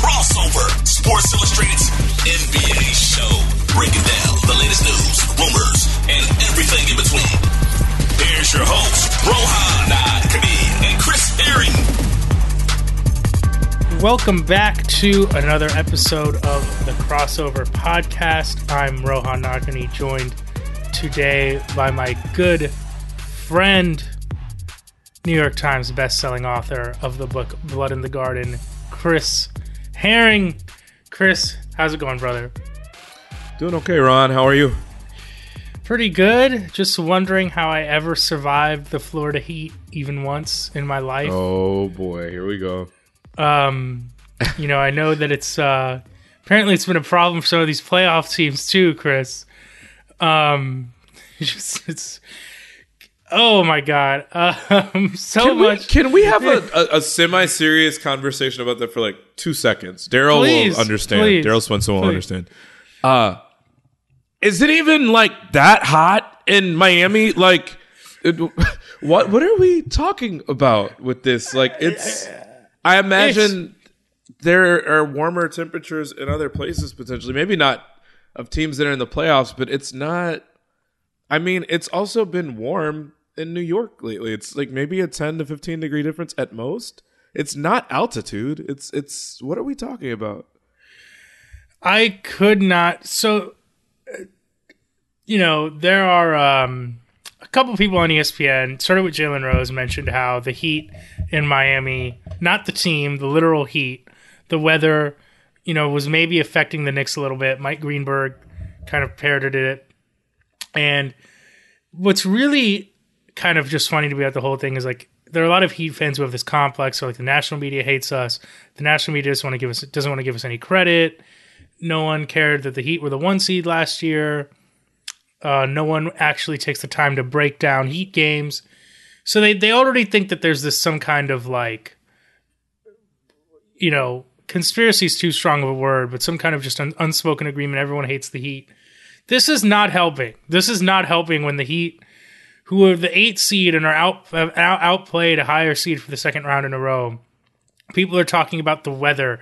Crossover Sports Illustrated's NBA show, breaking down the latest news, rumors, and everything in between. Here's your host, Rohan Kadeem and Chris Herring. Welcome back to another episode of the Crossover Podcast. I'm Rohan Nadkarni, joined today by my good friend, New York Times best-selling author of the book Blood in the Garden, Chris Herring. Chris, how's it going, brother? Doing okay, Ron. How are you? Pretty good. Just wondering how I ever survived the Florida heat even once in my life. Oh boy, here we go. Um, you know, I know that it's uh apparently it's been a problem for some of these playoff teams too, Chris. Um, just it's oh my god, um, so Can we, much. can we have a, a, a semi-serious conversation about that for like two seconds? Daryl will understand. Daryl Swenson will please. understand. Uh, is it even like that hot in Miami? Like, it, what what are we talking about with this? Like, it's. I imagine there are warmer temperatures in other places potentially. Maybe not of teams that are in the playoffs, but it's not. I mean, it's also been warm in New York lately. It's like maybe a 10 to 15 degree difference at most. It's not altitude. It's it's what are we talking about? I could not. So, uh, you know, there are um, a couple people on ESPN, started with Jalen Rose, mentioned how the heat in Miami, not the team, the literal heat, the weather, you know, was maybe affecting the Knicks a little bit. Mike Greenberg kind of parroted it. And what's really kind of just funny to me about the whole thing is like there are a lot of Heat fans who have this complex. So like the national media hates us. The national media doesn't want to give us doesn't want to give us any credit. No one cared that the Heat were the one seed last year. Uh, no one actually takes the time to break down Heat games. So they they already think that there's this some kind of like, you know, conspiracy is too strong of a word, but some kind of just un- unspoken agreement. Everyone hates the Heat. This is not helping. This is not helping when the Heat, who are the eighth seed and are out, out outplayed a higher seed for the second round in a row. People are talking about the weather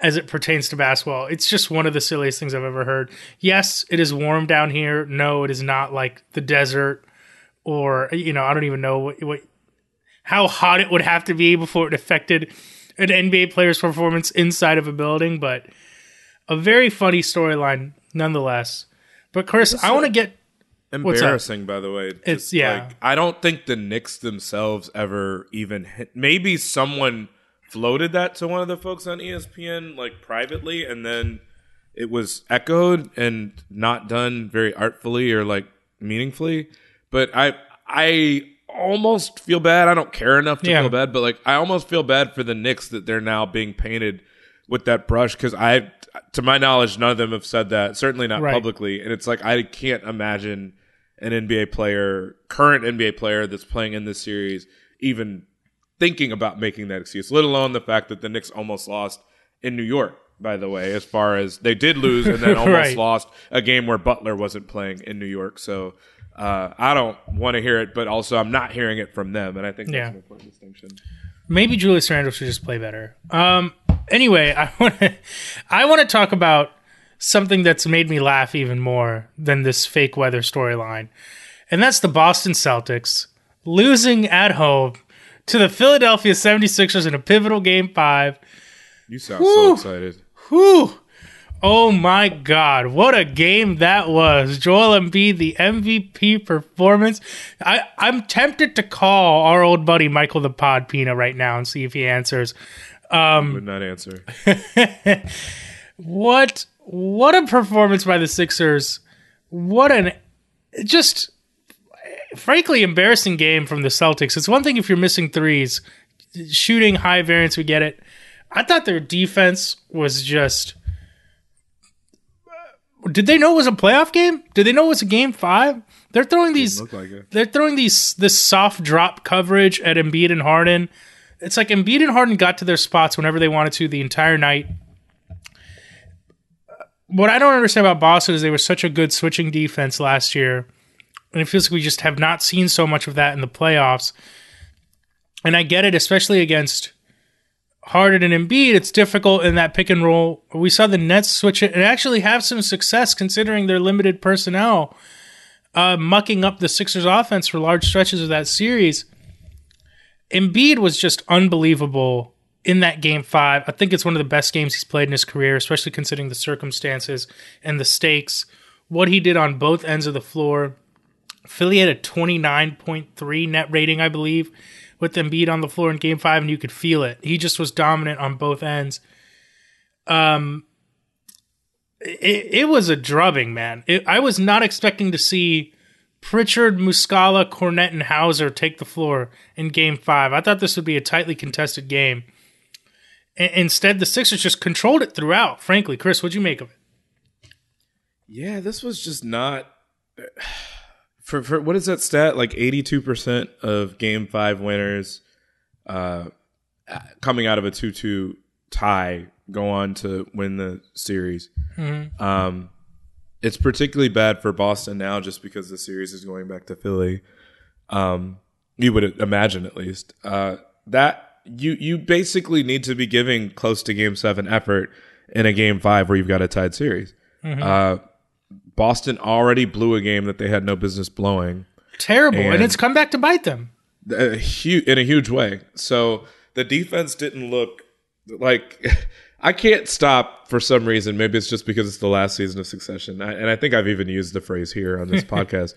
as it pertains to basketball. It's just one of the silliest things I've ever heard. Yes, it is warm down here. No, it is not like the desert or you know, I don't even know what, what how hot it would have to be before it affected an NBA player's performance inside of a building, but a very funny storyline nonetheless. But Chris, I want to get? Embarrassing, by the way. Just, It's- yeah. Like, I don't think the Knicks themselves ever even hit. Maybe someone floated that to one of the folks on ESPN like privately, and then it was echoed and not done very artfully or like meaningfully. But I I almost feel bad. I don't care enough to Yeah. feel bad, but like I almost feel bad for the Knicks that they're now being painted with that brush because I, to my knowledge, none of them have said that. Certainly not Right. publicly, and it's like I can't imagine an NBA player, current NBA player that's playing in this series, even thinking about making that excuse. Let alone the fact that the Knicks almost lost in New York. By the way, as far as they did lose and then almost Right. lost a game where Butler wasn't playing in New York, so. Uh, I don't want to hear it, but also I'm not hearing it from them, and I think that's Yeah. an important distinction. Maybe Julius Randle should just play better. Um. Anyway, I want to I want to talk about something that's made me laugh even more than this fake weather storyline, and that's the Boston Celtics losing at home to the Philadelphia 76ers in a pivotal game five. You sound so excited. Whew. Oh my God, what a game that was. Joel Embiid, the MVP performance. I, I'm tempted to call our old buddy Michael the Pod Pina right now and see if he answers. Um, Would not answer. What what a performance by the Sixers. What an just frankly embarrassing game from the Celtics. It's one thing if you're missing threes, shooting high variance, we get it. I thought their defense was just did they know it was a playoff game? Did they know it was a game five? They're throwing these like they're throwing these this soft drop coverage at Embiid and Harden. It's like Embiid and Harden got to their spots whenever they wanted to the entire night. What I don't understand about Boston is they were such a good switching defense last year, and it feels like we just have not seen so much of that in the playoffs. And I get it, especially against Harden and Embiid. It's difficult in that pick and roll. We saw the Nets switch it and actually have some success considering their limited personnel uh, mucking up the Sixers offense for large stretches of that series. Embiid was just unbelievable in that game five. I think it's one of the best games he's played in his career, especially considering the circumstances and the stakes. What he did on both ends of the floor. Philly had a 29.3 net rating, I believe, with Embiid on the floor in game five, and you could feel it. He just was dominant on both ends. Um, it, it was a drubbing, man. It, I was not expecting to see Pritchard, Muscala, Kornet, and Hauser take the floor in game five. I thought this would be a tightly contested game. Instead, the Sixers just controlled it throughout, frankly. Chris, what'd you make of it? Yeah, this was just not for for what is that stat? Like eighty two percent of game five winners uh coming out of a two two tie go on to win the series. Um it's particularly bad for Boston now just because the series is going back to Philly. Um you would imagine at least. Uh that you you basically need to be giving close to game seven effort in a game five where you've got a tied series. Uh Boston already blew a game that they had no business blowing Terrible, and, And- it's come back to bite them. a in a huge way. So the defense didn't look like I can't stop for some reason. Maybe it's just because it's the last season of Succession, I, and I think I've even used the phrase here on this podcast.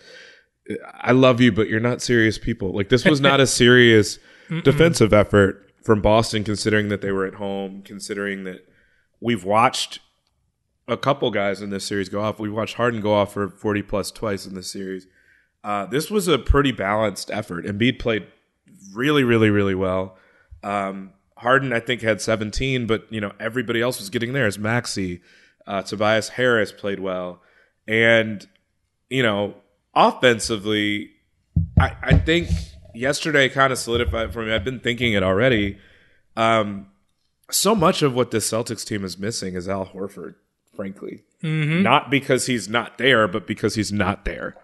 I love you, but you're not serious people. Like this was not a serious defensive effort from Boston, considering that they were at home, considering that we've watched a couple guys in this series go off. We watched Harden go off for 40 plus twice in this series. Uh, this was a pretty balanced effort. Embiid played really, really, really well. Um, Harden, I think, had 17, but you know everybody else was getting theirs. Maxey, uh, Tobias Harris played well, and you know offensively, I, I think yesterday kind of solidified for me. I've been thinking it already. Um, so much of what this Celtics team is missing is Al Horford, frankly. Not because he's not there, but because he's not there.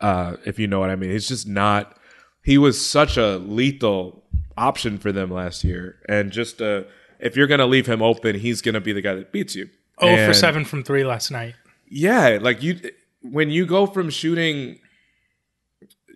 Uh, if you know what I mean. He's just not. He was such a lethal option for them last year, and just uh, if you're going to leave him open, he's going to be the guy that beats you. Oh, for seven from three last night. yeah, like you when you go from shooting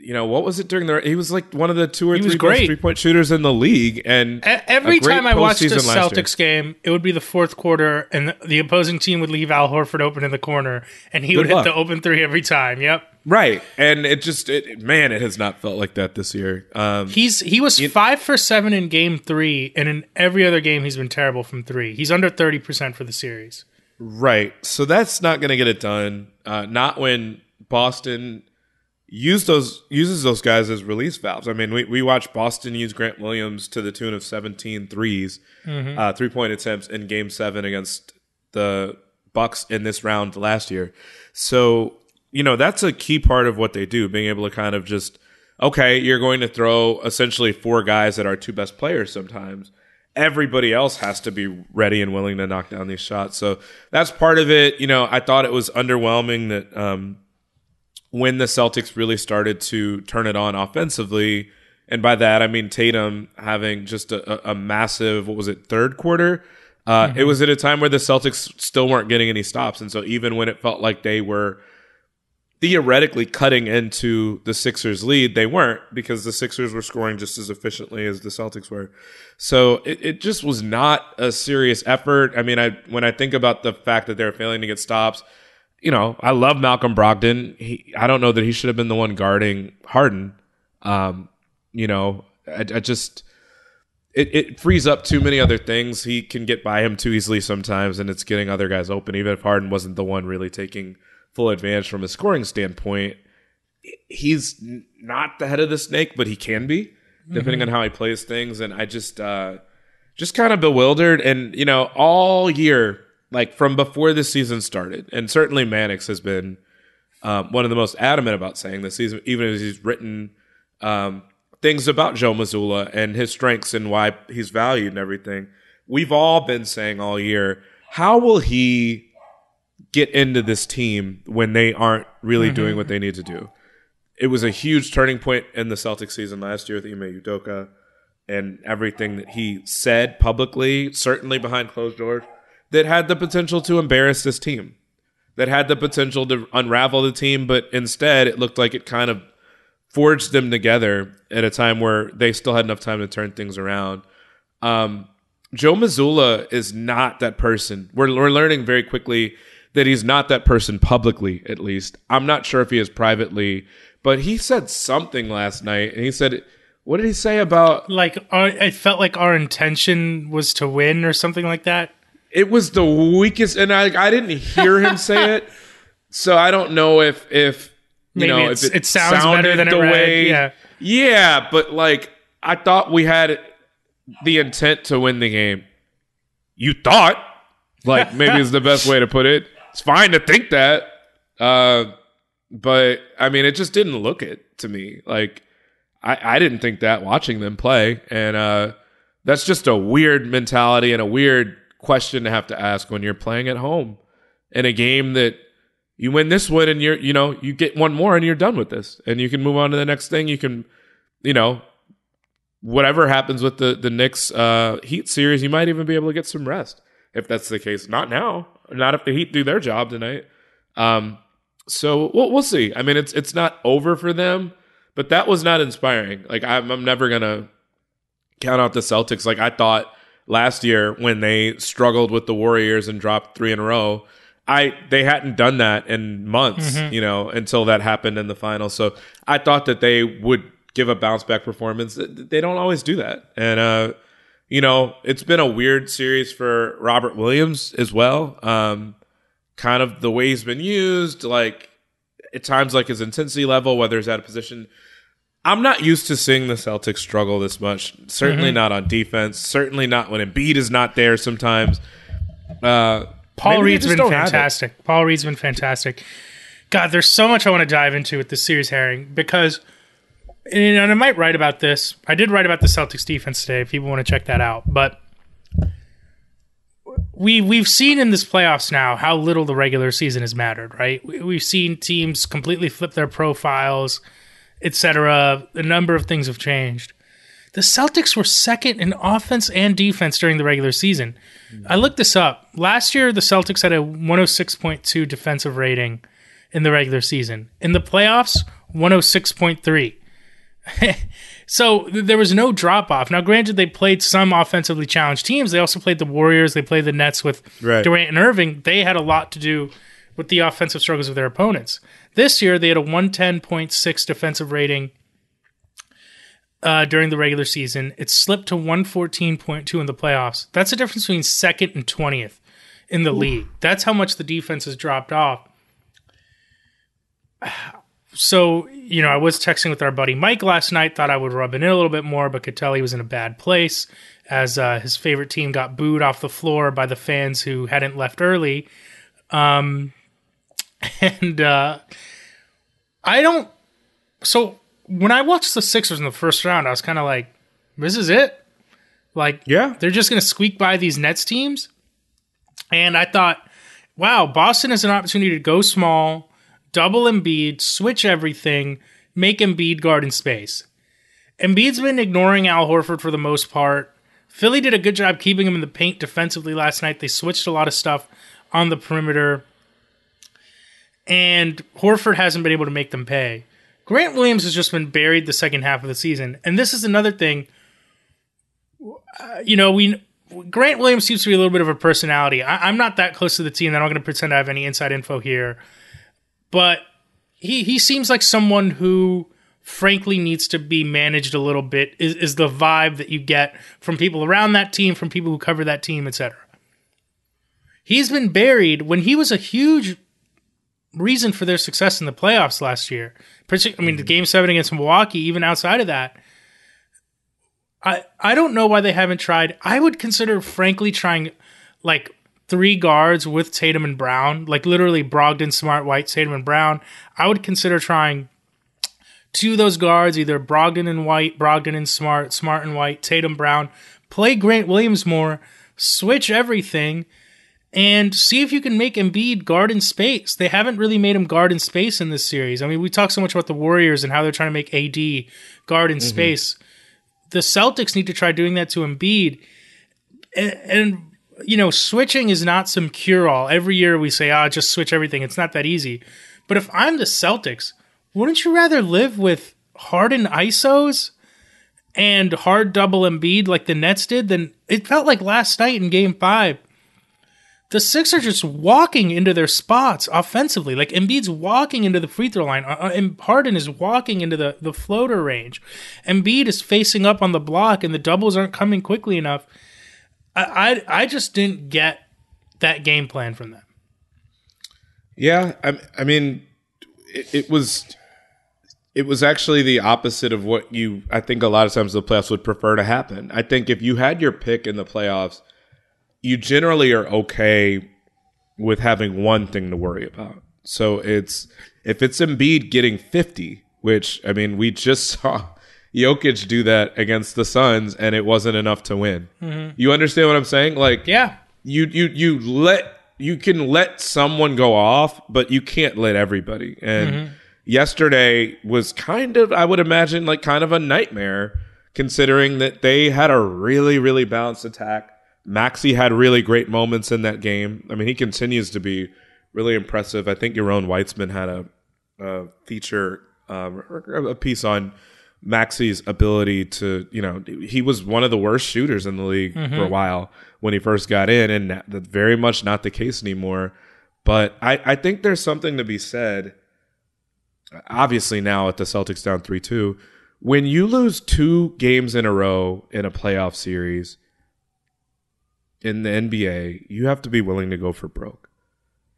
you know, what was it during the? He was like one of the two or He three great. three point shooters in the league, and E- Every time I watched a postseason year. Celtics game, it would be the fourth quarter, and the, the opposing team would leave Al Horford open in the corner, and he would luck. hit the open three every time. Yep. right, and it just, it, man, it has not felt like that this year. Um, He's he was five for seven in game three, and in every other game he's been terrible from three. He's under thirty percent for the series. Right. So that's not going to get it done. Uh, not when Boston use those uses those guys as release valves. I mean, we, we watched Boston use Grant Williams to the tune of 17 threes, uh, three point attempts in game seven against the Bucks in this round last year. So, you know, that's a key part of what they do, being able to kind of just, okay, you're going to throw essentially four guys that are two best players sometimes everybody else has to be ready and willing to knock down these shots. So that's part of it. You know, I thought it was underwhelming that um, when the Celtics really started to turn it on offensively, and by that I mean Tatum having just a, a, massive, what was it, third quarter? Uh, It was at a time where the Celtics still weren't getting any stops, and so even when it felt like they were theoretically cutting into the Sixers' lead, they weren't because the Sixers were scoring just as efficiently as the Celtics were. So it, it just was not a serious effort. I mean, I when I think about the fact that they're failing to get stops, you know, I love Malcolm Brogdon. He, I don't know that he should have been the one guarding Harden. Um, you know, I, I just it, it frees up too many other things. He can get by him too easily sometimes, and it's getting other guys open. Even if Harden wasn't the one really taking full advantage from a scoring standpoint, he's not the head of the snake, but he can be, depending on how he plays things. And I just, uh, just kind of bewildered. And you know, all year, like from before the season started, and certainly Mannix has been um, one of the most adamant about saying this, season, even as he's written um, things about Joe Mazzulla and his strengths and why he's valued and everything. We've all been saying all year, how will he get into this team when they aren't really doing what they need to do? It was a huge turning point in the Celtics season last year with Ime Udoka and everything that he said publicly, certainly behind closed doors, that had the potential to embarrass this team, that had the potential to unravel the team, but instead it looked like it kind of forged them together at a time where they still had enough time to turn things around. Um, Joe Mazzulla is not that person. We're, we're learning very quickly that he's not that person publicly, at least. I'm not sure if he is privately, but he said something last night, and he said, "What did he say about?" Like our, it felt like our intention was to win or something like that. It was the weakest, and I I didn't hear him say it, so I don't know if if you Maybe know if it sounds better sounded than it the way. yeah. yeah, but like I thought we had the intent to win the game. You thought, like maybe is the best way to put it. It's fine to think that, uh, but I mean, it just didn't look it to me. Like I, I didn't think that watching them play, and uh, that's just a weird mentality and a weird question to have to ask when you're playing at home in a game that you win this one and you're you know you get one more and you're done with this and you can move on to the next thing. You can you know whatever happens with the the Knicks uh, Heat series, you might even be able to get some rest if that's the case. Not now, not if the Heat do their job tonight. Um, so we'll we'll see. I mean, it's it's not over for them, but that was not inspiring. Like I'm, I'm never gonna count out the Celtics. Like I thought last year when they struggled with the Warriors and dropped three in a row. I they hadn't done that in months, you know, until that happened in the final. So I thought that they would give a bounce back performance. They don't always do that, and uh, you know, it's been a weird series for Robert Williams as well. Um, kind of the way he's been used, like at times, like his intensity level, whether he's at a position. I'm not used to seeing the Celtics struggle this much. Certainly not on defense. Certainly not when Embiid is not there. Sometimes. Uh, Paul Reed's been have fantastic. Paul Reed's been fantastic. God, there's so much I want to dive into with this series, Herring, because and I might write about this. I did write about the Celtics defense today. If people want to check that out, but we we've seen in this playoffs now how little the regular season has mattered. Right? We, we've seen teams completely flip their profiles, etc. A number of things have changed. The Celtics were second in offense and defense during the regular season. I looked this up. Last year, the Celtics had a 106.2 defensive rating in the regular season. In the playoffs, 106.3. so there was no drop off. Now, granted, they played some offensively challenged teams. They also played the Warriors. They played the Nets with Right. Durant and Irving. They had a lot to do with the offensive struggles of their opponents. This year, they had a 110.6 defensive rating uh, during the regular season. It slipped to 114.2 in the playoffs. That's the difference between second and 20th in the league. That's how much the defense has dropped off. So, you know, I was texting with our buddy Mike last night, thought I would rub it in a little bit more, but could tell he was in a bad place as uh, his favorite team got booed off the floor by the fans who hadn't left early. Um, and uh, I don't. So when I watched the Sixers in the first round, I was kind of like, this is it. Like, Yeah. they're just going to squeak by these Nets teams. And I thought, wow, Boston has an opportunity to go small, double Embiid, switch everything, make Embiid guard in space. Embiid's been ignoring Al Horford for the most part. Philly did a good job keeping him in the paint defensively last night. They switched a lot of stuff on the perimeter. And Horford hasn't been able to make them pay. Grant Williams has just been buried the second half of the season. And this is another thing. Uh, you know, we Grant Williams seems to be a little bit of a personality. I, I'm not that close to the team that I'm going to pretend I have any inside info here. But he he seems like someone who frankly needs to be managed a little bit is, is the vibe that you get from people around that team, from people who cover that team, etc. He's been buried when he was a huge reason for their success in the playoffs last year. I mean, the mm-hmm. game seven against Milwaukee, even outside of that. I I don't know why they haven't tried. I would consider, frankly, trying like three guards with Tatum and Brown, like literally Brogdon, Smart, White, Tatum and Brown. I would consider trying two of those guards, either Brogdon and White, Brogdon and Smart, Smart and White, Tatum, Brown. Play Grant Williams more, switch everything, and see if you can make Embiid guard in space. They haven't really made him guard in space in this series. I mean, we talk so much about the Warriors and how they're trying to make AD guard in space. The Celtics need to try doing that to Embiid. And, and you know, switching is not some cure all. Every year we say, ah, just switch everything. It's not that easy. But if I'm the Celtics, wouldn't you rather live with hardened ISOs and hard double Embiid like the Nets did? Then it felt like last night in game five. The Sixers are just walking into their spots offensively. Like Embiid's walking into the free throw line, uh, uh, and Harden is walking into the, the floater range. Embiid is facing up on the block, and the doubles aren't coming quickly enough. I, I, I just didn't get that game plan from them. Yeah, I, I mean, it, it was it was actually the opposite of what you I think a lot of times the playoffs would prefer to happen. I think if you had your pick in the playoffs, you generally are okay with having one thing to worry about. So it's if it's Embiid getting 50, which I mean we just saw Jokic do that against the Suns and it wasn't enough to win. Mm-hmm. You understand what I'm saying? Like Yeah. you you you let you can let someone go off, but you can't let everybody. And mm-hmm. yesterday was kind of I would imagine like kind of a nightmare considering that they had a really really balanced attack. Maxey had really great moments in that game. I mean, he continues to be really impressive. I think Yaron Weitzman had a, a feature um, a piece on Maxey's ability to, you know, he was one of the worst shooters in the league for a while when he first got in, and that's very much not the case anymore. But I, I think there's something to be said. Obviously, now at the Celtics down 3 2, when you lose two games in a row in a playoff series in the NBA, you have to be willing to go for broke.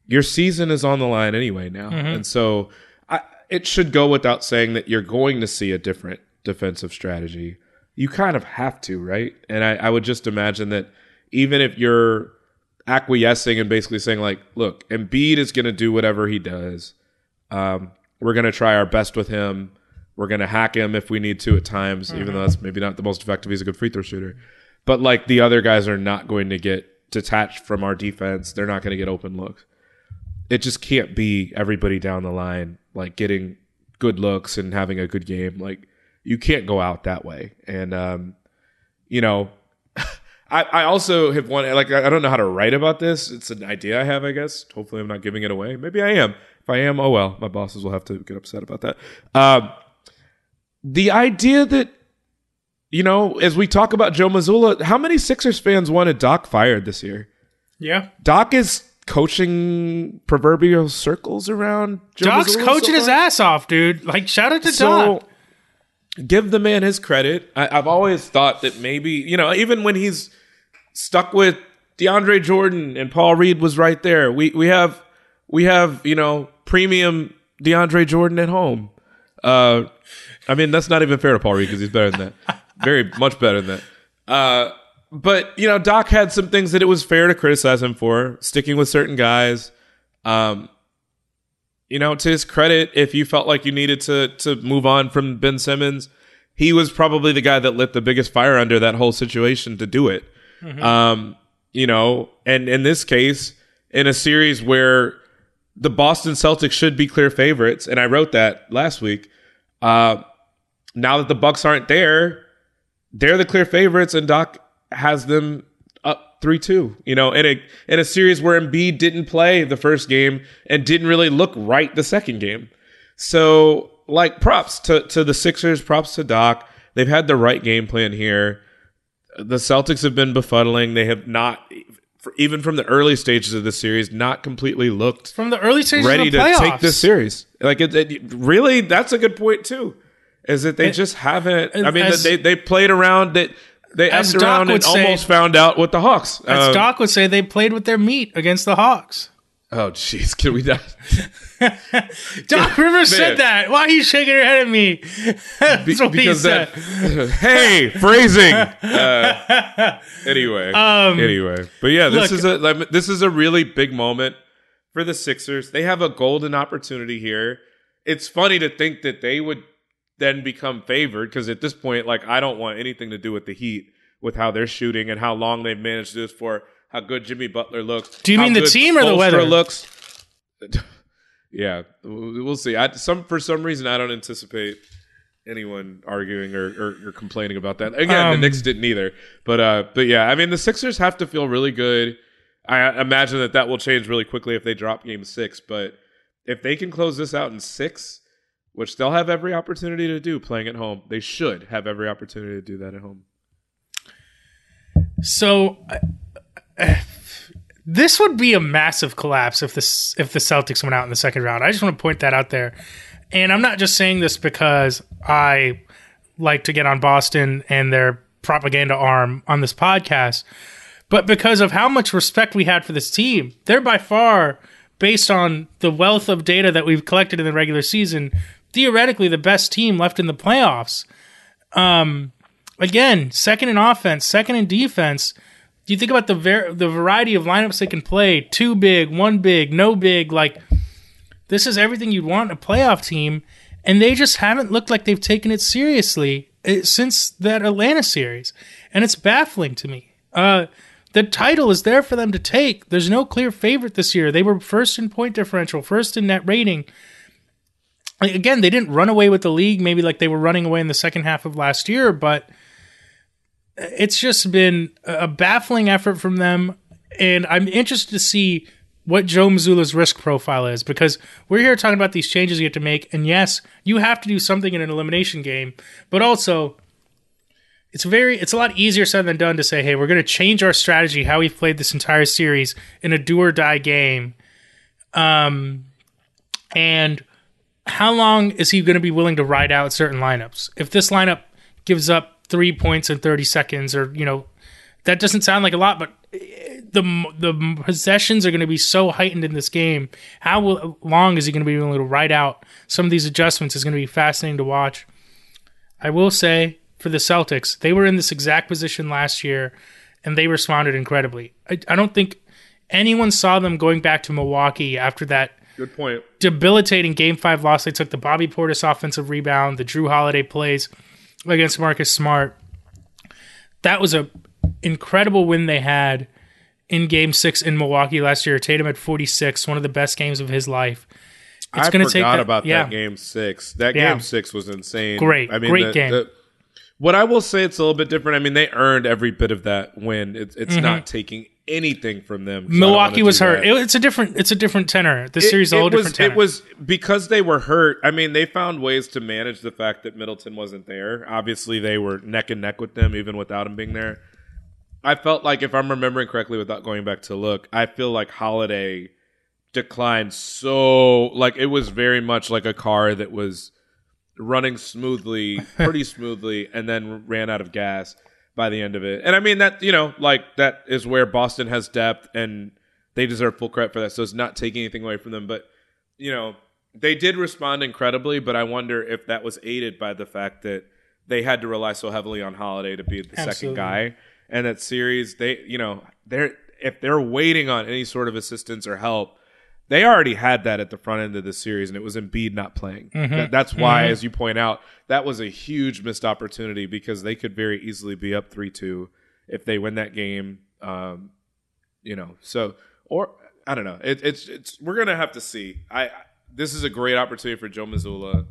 Your season is on the line anyway now. And so I, it should go without saying that you're going to see a different defensive strategy. You kind of have to, right? And I, I would just imagine that even if you're acquiescing and basically saying, like, look, Embiid is going to do whatever he does. Um, we're going to try our best with him. We're going to hack him if we need to at times, even though that's maybe not the most effective. He's a good free throw shooter. But like the other guys are not going to get detached from our defense. They're not going to get open looks. It just can't be everybody down the line like getting good looks and having a good game. Like you can't go out that way. And um, you know, I, I also have one like I don't know how to write about this. It's an idea I have, I guess. Hopefully, I'm not giving it away. Maybe I am. If I am, oh well. My bosses will have to get upset about that. Um, the idea that you know, as we talk about Joe Mazzulla, how many Sixers fans wanted Doc fired this year? Yeah. Doc is coaching proverbial circles around. Joe Doc's Mazzulla coaching so his ass off, dude. Like, shout out to So Doc. give the man his credit. I, I've always thought that maybe you know, even when he's stuck with DeAndre Jordan and Paul Reed was right there. We we have we have you know premium DeAndre Jordan at home. Uh, I mean that's not even fair to Paul Reed because he's better than that. Very much better than that. Uh, but you know, Doc had some things that it was fair to criticize him for, sticking with certain guys. Um, you know, to his credit, if you felt like you needed to to move on from Ben Simmons, he was probably the guy that lit the biggest fire under that whole situation to do it. Um, you know, and in this case, in a series where the Boston Celtics should be clear favorites, and I wrote that last week. Uh, now that the Bucks aren't there, they're the clear favorites, and Doc has them up three two. You know, in a in a series where Embiid didn't play the first game and didn't really look right the second game. So, like, props to to the Sixers, props to Doc. They've had the right game plan here. The Celtics have been befuddling. They have not, even from the early stages of the series, not completely looked From the early stages ready of the to take this series. Like it, it- really, that's a good point too. Is that they And- just haven't? I mean, as- they they played around. That they As effed Doc around and say- almost found out with the Hawks. As Um, Doc would say, they played with their meat against the Hawks. oh, jeez, can we not? Doc Rivers said that. Why are you shaking your head at me? That's what he because said. that. hey, phrasing. Uh, anyway, anyway, but yeah, this look- is a like, this is a really big moment for the Sixers. They have a golden opportunity here. It's funny to think that they would then become favored because at this point, like I don't want anything to do with the Heat, with how they're shooting and how long they've managed this for, how good Jimmy Butler looks. Do you mean the team or the weather? Looks. yeah, we'll we'll see. I, some for some reason I don't anticipate anyone arguing or, or, or complaining about that. Again, Um, the Knicks didn't either. But uh, but yeah, I mean the Sixers have to feel really good. I imagine that that will change really quickly if they drop Game Six. But if they can close this out in six, which they'll have every opportunity to do playing at home, they should have every opportunity to do that at home. So uh, this would be a massive collapse if this if the Celtics went out in the second round. I just want to point that out there. And I'm not just saying this because I like to get on Boston and their propaganda arm on this podcast, but because of how much respect we had for this team. They're by far based on the wealth of data that we've collected in the regular season, theoretically the best team left in the playoffs again, second in offense, second in defense. Do you think about the ver- the variety of lineups they can play? Two big, one big, no big. Like this is everything you'd want a playoff team, and they just haven't looked like they've taken it seriously eh, since that Atlanta series, and it's baffling to me. Uh, the title is there for them to take. There's no clear favorite this year. They were first in point differential, first in net rating. Again, they didn't run away with the league, maybe like they were running away in the second half of last year, but it's just been a baffling effort from them. And I'm interested to see what Joe Mazzulla's risk profile is because we're here talking about these changes you have to make. And yes, you have to do something in an elimination game, but also it's very it's a lot easier said than done to say, hey, we're going to change our strategy, how we've played this entire series in a do or die game. Um, and how long is he going to be willing to ride out certain lineups? If this lineup gives up three points in 30 seconds, or, you know, that doesn't sound like a lot, but eh, the the possessions are going to be so heightened in this game. How will, long is he going to be willing to ride out some of these adjustments? Is going to be fascinating to watch. I will say for the Celtics, they were in this exact position last year, and they responded incredibly. I, I don't think anyone saw them going back to Milwaukee after that Good point. debilitating game five loss. They took the Bobby Portis offensive rebound, the Jrue Holiday plays against Marcus Smart. That was a incredible win they had in game six in Milwaukee last year. Tatum at 46, one of the best games of his life. It's I gonna forgot take that- about yeah. that game six. That Yeah. game six was insane. Great, I mean, great the- game. the- What I will say, it's a little bit different. I mean, they earned every bit of that win. It's, it's mm-hmm. not taking anything from them. so I don't. Milwaukee was hurt. It- it's a different. It's a different tenor. This series is a whole was, different tenor. It was because they were hurt. I mean, they found ways to manage the fact that Middleton wasn't there. Obviously, they were neck and neck with them, even without him being there. I felt like, if I'm remembering correctly, without going back to look, I feel like Holiday declined so like it was very much like a car that was running smoothly, pretty smoothly, and then ran out of gas by the end of it. And I mean that you know, like that is where Boston has depth, and they deserve full credit for that. So it's not taking anything away from them, but you know, they did respond incredibly. But I wonder if that was aided by the fact that they had to rely so heavily on Holiday to be the second guy, and that series they you know they're if they're waiting on any sort of assistance or help. They already had that at the front end of the series, and it was Embiid not playing. That, that's why, as you point out, that was a huge missed opportunity because they could very easily be up three two if they win that game. Um, you know, so or I don't know. It, it's it's we're gonna have to see. I this is a great opportunity for Joe Mazzulla.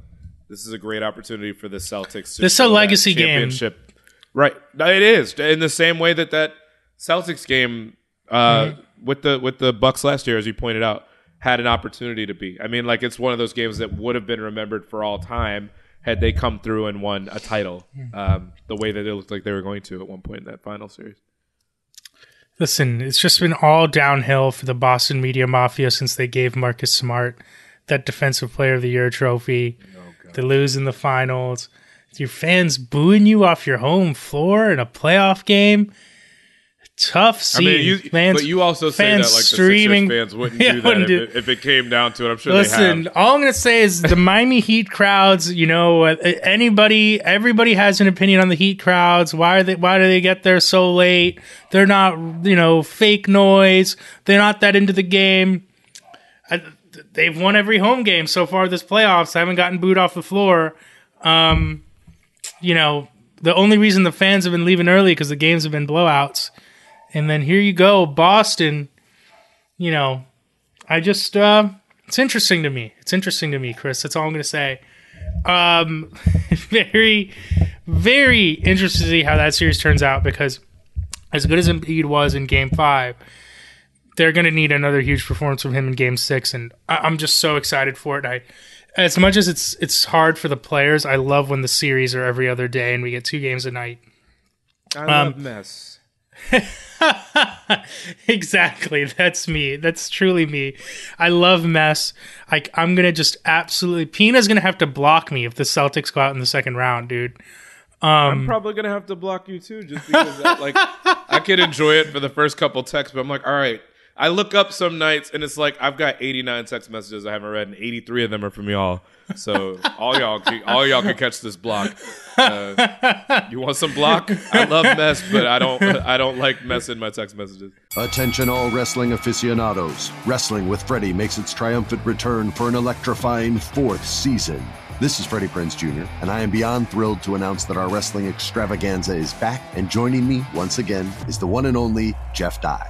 This is a great opportunity for the Celtics. to This is a legacy game. championship. Right, it is in the same way that that Celtics game uh, Mm-hmm. with the with the Bucks last year, as you pointed out, had an opportunity to be. I mean, like it's one of those games that would have been remembered for all time had they come through and won a title um, the way that it looked like they were going to at one point in that final series. Listen, it's just been all downhill for the Boston media mafia since they gave Marcus Smart that Defensive Player of the Year trophy. they lose in the finals. Your fans booing you off your home floor in a playoff game. Tough I scene. mean, you, fans, but you also say that like the streaming. Sixers fans wouldn't do that wouldn't if, do- it, if it came down to it. I'm sure they Listen, all I'm to say is the Miami Heat crowds, you know, uh, anybody, everybody has an opinion on the Heat crowds. Why are they, why do they get there so late? They're not, you know, fake noise. They're not that into the game. I, they've won every home game so far this playoffs. I haven't gotten booed off the floor. Um, you know, the only reason the fans have been leaving early because the games have been blowouts. And then here you go, Boston. You know, I just uh it's interesting to me. It's interesting to me, Chris. That's all I'm going to say. Um very very interested to see how that series turns out because as good as Embiid was in game 5, they're going to need another huge performance from him in game 6 and I- I'm just so excited for it. I as much as it's it's hard for the players, I love when the series are every other day and we get two games a night. I um, love mess. exactly. That's me. That's truly me. I love mess. Like I'm gonna just absolutely. Pina's gonna have to block me if the Celtics go out in the second round, dude. Um, I'm probably gonna have to block you too, just because that, like I could enjoy it for the first couple texts, but I'm like, all right. I look up some nights and it's like I've got 89 text messages I haven't read, and 83 of them are from y'all. So all y'all, can- all y'all can catch this block. Uh, you want some block? I love mess, but I don't. I don't like mess in my text messages. Attention, all wrestling aficionados. Wrestling with Freddie makes its triumphant return for an electrifying fourth season. This is Freddie Prinze Jr., and I am beyond thrilled to announce that our wrestling extravaganza is back, and joining me once again is the one and only Jeff Dye.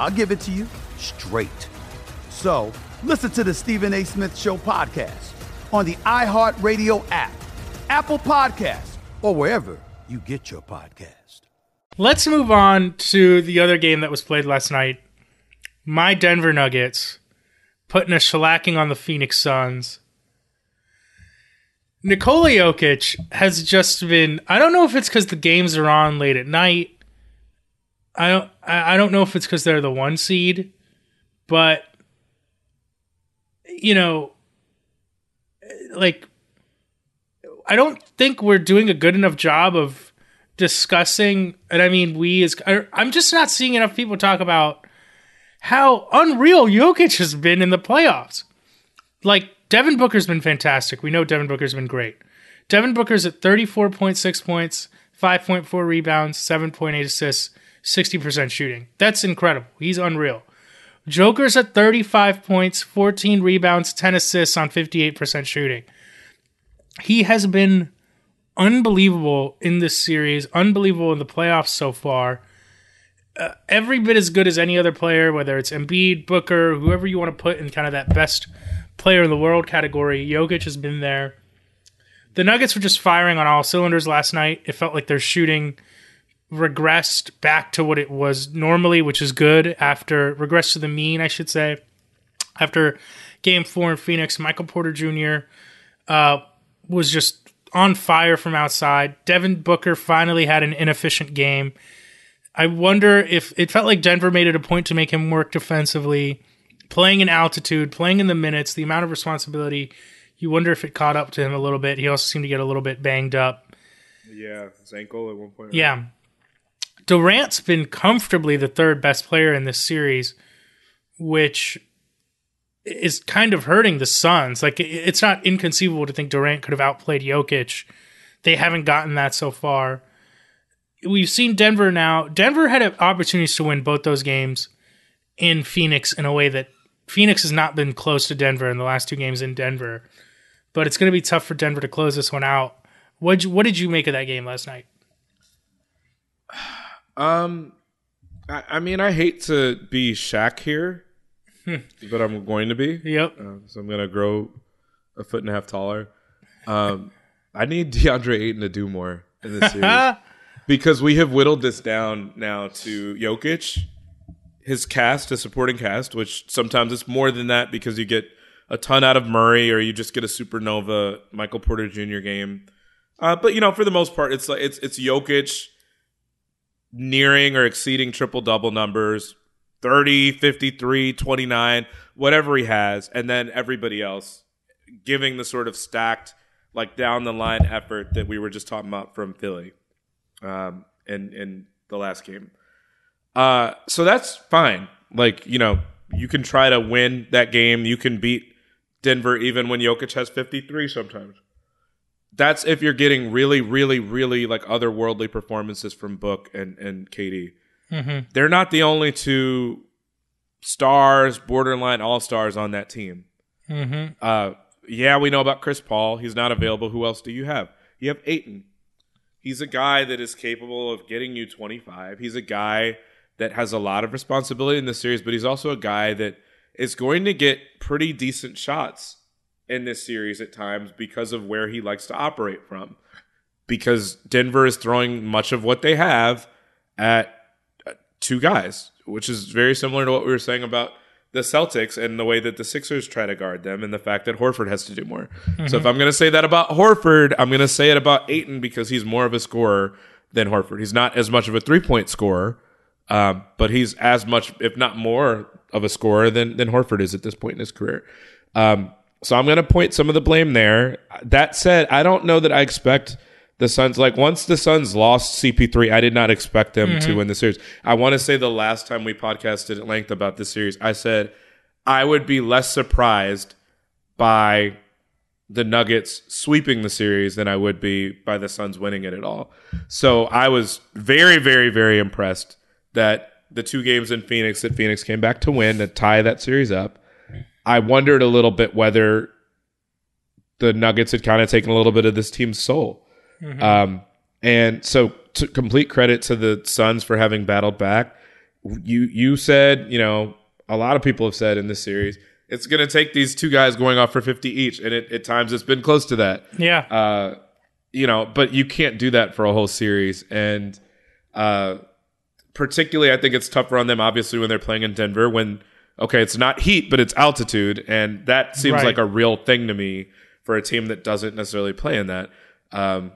I'll give it to you straight. So listen to the Stephen A. Smith Show podcast on the iHeartRadio app, Apple Podcasts, or wherever you get your podcast. Let's move on to the other game that was played last night. My Denver Nuggets putting a shellacking on the Phoenix Suns. Nikola Jokic has just been. I don't know if it's because the games are on late at night. I don't. I don't know if it's because they're the one seed, but you know, like I don't think we're doing a good enough job of discussing. And I mean, we as I'm just not seeing enough people talk about how unreal Jokic has been in the playoffs. Like Devin Booker's been fantastic. We know Devin Booker's been great. Devin Booker's at 34.6 points, 5.4 rebounds, 7.8 assists, 60% shooting. That's incredible. He's unreal. Joker's at 35 points, 14 rebounds, 10 assists on 58% shooting. He has been unbelievable in this series, unbelievable in the playoffs so far. Uh, every bit as good as any other player, whether it's Embiid, Booker, whoever you want to put in kind of that best player in the world category. Jokic has been there. The Nuggets were just firing on all cylinders last night. It felt like they're shooting regressed back to what it was normally, which is good after regressed to the mean, I should say. After game four in Phoenix, Michael Porter Jr. Uh, was just on fire from outside. Devin Booker finally had an inefficient game. I wonder if it felt like Denver made it a point to make him work defensively, playing in altitude, playing in the minutes, the amount of responsibility. You wonder if it caught up to him a little bit. He also seemed to get a little bit banged up. Yeah, his ankle at one point. Yeah. Durant's been comfortably the third best player in this series, which is kind of hurting the Suns. Like, it's not inconceivable to think Durant could have outplayed Jokic. They haven't gotten that so far. We've seen Denver now. Denver had opportunities to win both those games in Phoenix in a way that Phoenix has not been close to Denver in the last two games in Denver. But it's going to be tough for Denver to close this one out. What what did you make of that game last night? Um, I, I mean, I hate to be Shaq here, but I'm going to be. Yep. Uh, so I'm gonna grow a foot and a half taller. Um, I need DeAndre Ayton to do more in this series because we have whittled this down now to Jokic, his cast, his supporting cast, which sometimes it's more than that because you get a ton out of Murray or you just get a supernova Michael Porter Jr. game. Uh, but you know, for the most part, it's like it's it's Jokic nearing or exceeding triple double numbers 30 53 29 whatever he has and then everybody else giving the sort of stacked like down the line effort that we were just talking about from philly um in in the last game. Uh so that's fine. Like you know you can try to win that game. You can beat denver even when Jokic has 53 sometimes that's if you're getting really, really, really like otherworldly performances from Book and and Katie. They're not the only two stars, borderline all stars on that team. Mm-hmm. Uh, yeah, we know about Chris Paul. He's not available. Who else do you have? You have Ayton. He's a guy that is capable of getting you 25. He's a guy that has a lot of responsibility in this series, but he's also a guy that is going to get pretty decent shots in this series at times because of where he likes to operate from. Because Denver is throwing much of what they have at two guys, which is very similar to what we were saying about the Celtics and the way that the Sixers try to guard them and the fact that Horford has to do more. So if I'm going to say that about Horford, I'm going to say it about Ayton because he's more of a scorer than Horford. He's not as much of a three point scorer, um, but he's as much, if not more, of a scorer than than Horford is at this point in his career. Um, so I'm going to point some of the blame there. That said, I don't know that I expect the Suns. Like once the Suns lost CP3, I did not expect them to mm-hmm. win the series. I want to say the last time we podcasted at length about this series, I said I would be less surprised by the Nuggets sweeping the series than I would be by the Suns winning it at all. So I was very, very, very impressed that the two games in Phoenix that Phoenix came back to win to tie that series up. I wondered a little bit whether the Nuggets had kind of taken a little bit of this team's soul. Um, and so, to complete credit to the Suns for having battled back. You you said, you know, a lot of people have said in this series, it's going to take these two guys going off for 50 each, and it, at times it's been close to that. Yeah. Uh, you know, but you can't do that for a whole series, and uh, particularly, I think it's tougher on them. Obviously, when they're playing in Denver, when okay, it's not heat, but it's altitude, and that seems Right. like a real thing to me for a team that doesn't necessarily play in that. Um,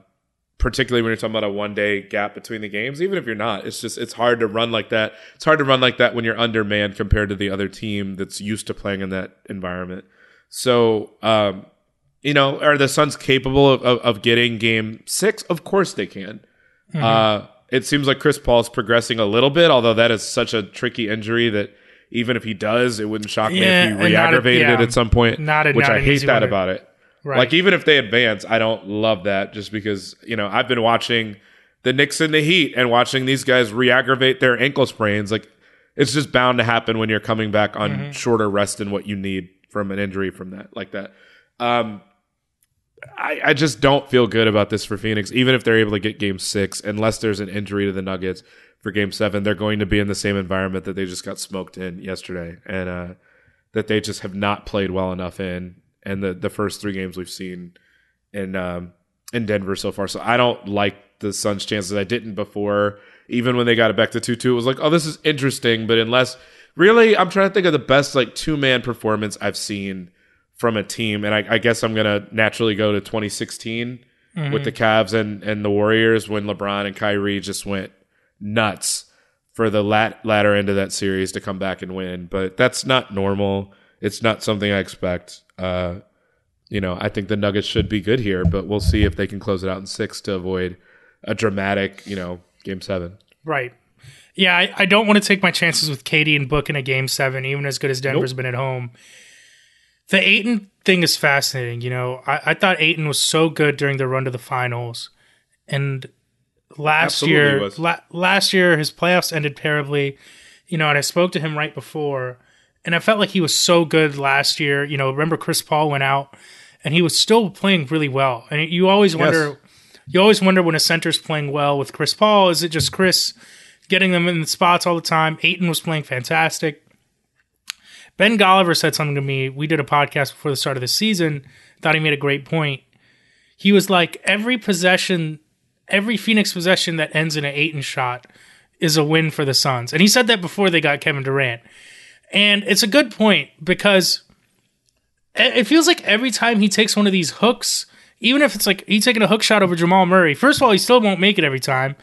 particularly when you're talking about a one day gap between the games, even if you're not, it's just it's hard to run like that. It's hard to run like that when you're undermanned compared to the other team that's used to playing in that environment. So, um, you know, are the Suns capable of, of, of getting game six? Of course they can. Uh, it seems like Chris Paul's progressing a little bit, although that is such a tricky injury that even if he does, it wouldn't shock me if he re-aggravated a- it at some point. not a- which not I hate that to- about it. Right. Like even if they advance, I don't love that just because, you know, I've been watching the Knicks and the Heat and watching these guys re-aggravate their ankle sprains. Like it's just bound to happen when you're coming back on Mm-hmm. shorter rest than what you need from an injury from that like that. Um I, I just don't feel good about this for Phoenix, even if they're able to get game six, unless there's an injury to the Nuggets for game seven, they're going to be in the same environment that they just got smoked in yesterday. And uh that they just have not played well enough in and the the first three games we've seen in um in Denver so far. So I don't like the Suns' chances. I didn't before. Even when they got it back to two two, it was like, oh, this is interesting. But unless really, I'm trying to think of the best like two man performance I've seen from a team, and I, I guess I'm gonna naturally go to 2016 with the Cavs and and the Warriors when LeBron and Kyrie just went nuts for the lat, latter end of that series to come back and win. But that's not normal. It's not something I expect. Uh, you know, I think the Nuggets should be good here, but we'll see if they can close it out in six to avoid a dramatic, you know, game seven. Right. Yeah, I, I don't want to take my chances with Katie and Book in a game seven, even as good as Denver's been at home. The Ayton thing is fascinating. You know, I, I thought Ayton was so good during the run to the finals, and last Absolutely year, la- last year his playoffs ended terribly. You know, and I spoke to him right before, and I felt like he was so good last year. You know, remember Chris Paul went out, and he was still playing really well. And you always wonder, you always wonder when a center's playing well with Chris Paul, is it just Chris getting them in the spots all the time? Ayton was playing fantastic. Ben Golliver said something to me. We did a podcast before the start of the season. Thought he made a great point. He was like, every possession, every Phoenix possession that ends in an Ayton shot is a win for the Suns. And he said that before they got Kevin Durant. And it's a good point because it it feels like every time he takes one of these hooks, even if it's like he's taking a hook shot over Jamal Murray, first of all, he still won't make it every time.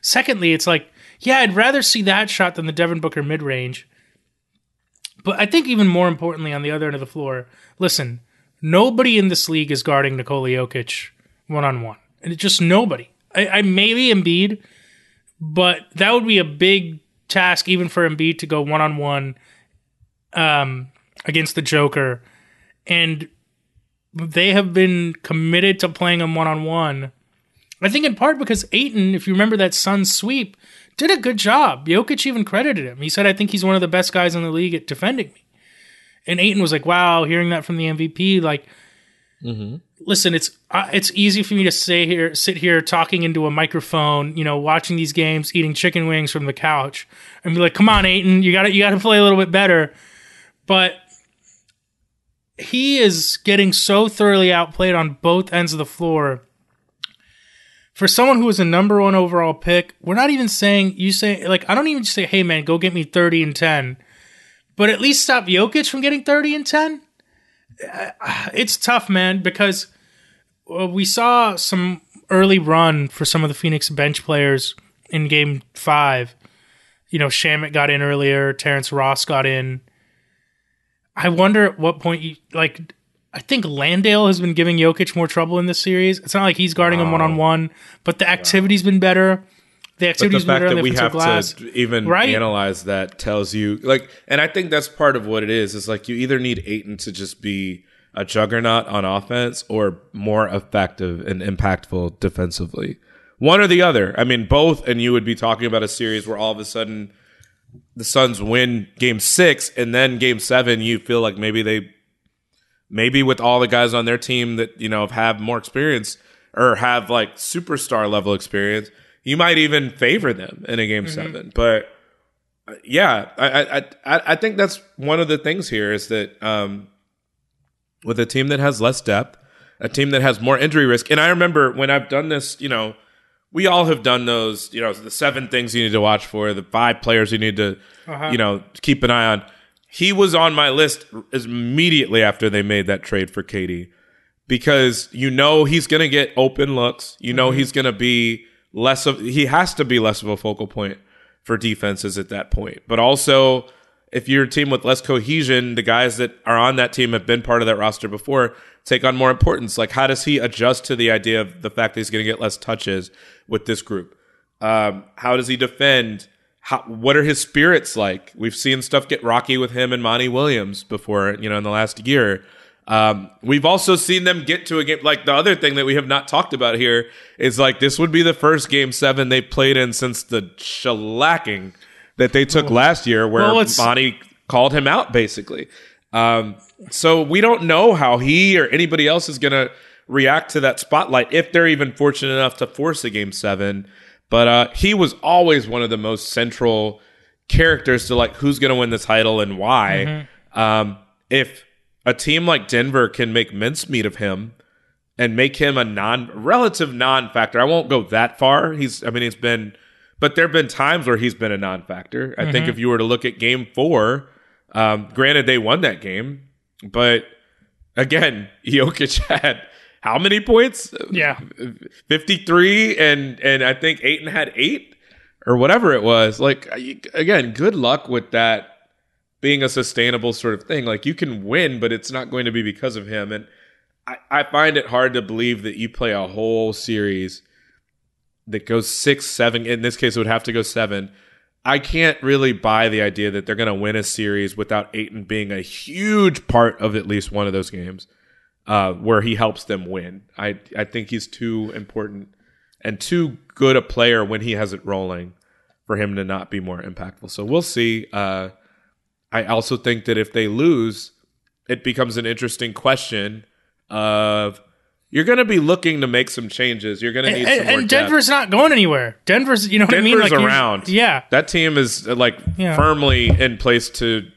Secondly, it's like, yeah, I'd rather see that shot than the Devin Booker mid range. But I think even more importantly, on the other end of the floor, listen, nobody in this league is guarding Nikola Jokic one on one. And it's just nobody. I, I maybe Embiid, but that would be a big task even for Embiid to go one on one um against the Joker. And they have been committed to playing him one on one. I think in part because Ayton, if you remember that Suns sweep, did a good job. Jokic even credited him. He said, I think he's one of the best guys in the league at defending me. And Ayton was like, wow, hearing that from the MVP, like, listen, it's uh, it's easy for me to say here, sit here talking into a microphone, you know, watching these games, eating chicken wings from the couch, and be like, "Come on, Ayton, you got to you got to play a little bit better." But he is getting so thoroughly outplayed on both ends of the floor. For someone who was a number one overall pick, we're not even saying you say like I don't even say, "Hey man, go get me thirty and 10. but at least stop Jokic from getting thirty and ten it's tough, man, because uh, we saw some early run for some of the Phoenix bench players in game five. You know, Shamet got in earlier, Terrence Ross got in. I wonder at what point you like. I think Landale has been giving Jokic more trouble in this series. It's not like he's guarding him one on one, but the activity's been better. The But the fact that we have glass. to even Right? analyze that tells you like, and I think that's part of what it is. Is like you either need Ayton to just be a juggernaut on offense or more effective and impactful defensively. One or the other. I mean, both. And you would be talking about a series where all of a sudden the Suns win Game Six, and then Game Seven, you feel like maybe they, maybe with all the guys on their team that you know have more experience or have like superstar level experience, you might even favor them in a Game Seven. But uh, yeah, I, I I I think that's one of the things here is that um, with a team that has less depth, a team that has more injury risk, and I remember when I've done this, you know. We all have done those, you know, the seven things you need to watch for, the five players you need to, you know, keep an eye on. He was on my list immediately after they made that trade for Katie because you know he's going to get open looks. You know he's going to be less of he has to be less of a focal point for defenses at that point. But also if you're a team with less cohesion, the guys that are on that team have been part of that roster before take on more importance. Like how does he adjust to the idea of the fact that he's going to get less touches with this group? Um, how does he defend? How, what are his spirits like? We've seen stuff get rocky with him and Monty Williams before, you know, in the last year. Um, we've also seen them get to a game. Like the other thing that we have not talked about here is like this would be the first game seven they played in since the shellacking that they took last year, where Well, Monty called him out basically. Um, so we don't know how he or anybody else is going to react to that spotlight if they're even fortunate enough to force a game seven. But uh, he was always one of the most central characters to like who's going to win the title and why. Um, if a team like Denver can make mincemeat of him and make him a non relative non factor, I won't go that far. He's, I mean, he's been, but there have been times where he's been a non factor. I think if you were to look at game four, um, granted they won that game, but again, Jokic had how many points? Yeah. 53 and and I think Ayton had 8 or whatever it was. Like again, good luck with that being a sustainable sort of thing. Like you can win, but it's not going to be because of him and I, I find it hard to believe that you play a whole series that goes six, seven. In this case, it would have to go seven. I can't really buy the idea that they're going to win a series without Ayton being a huge part of at least one of those games uh, where he helps them win. I I think he's too important and too good a player when he has it rolling for him to not be more impactful. So we'll see. Uh, I also think that if they lose, it becomes an interesting question of you're going to be looking to make some changes. You're going to need and, and depth. Denver's not going anywhere. Denver's, you know what I mean? Denver's Like, around. Yeah. That team is uh, like Yeah. firmly in place to.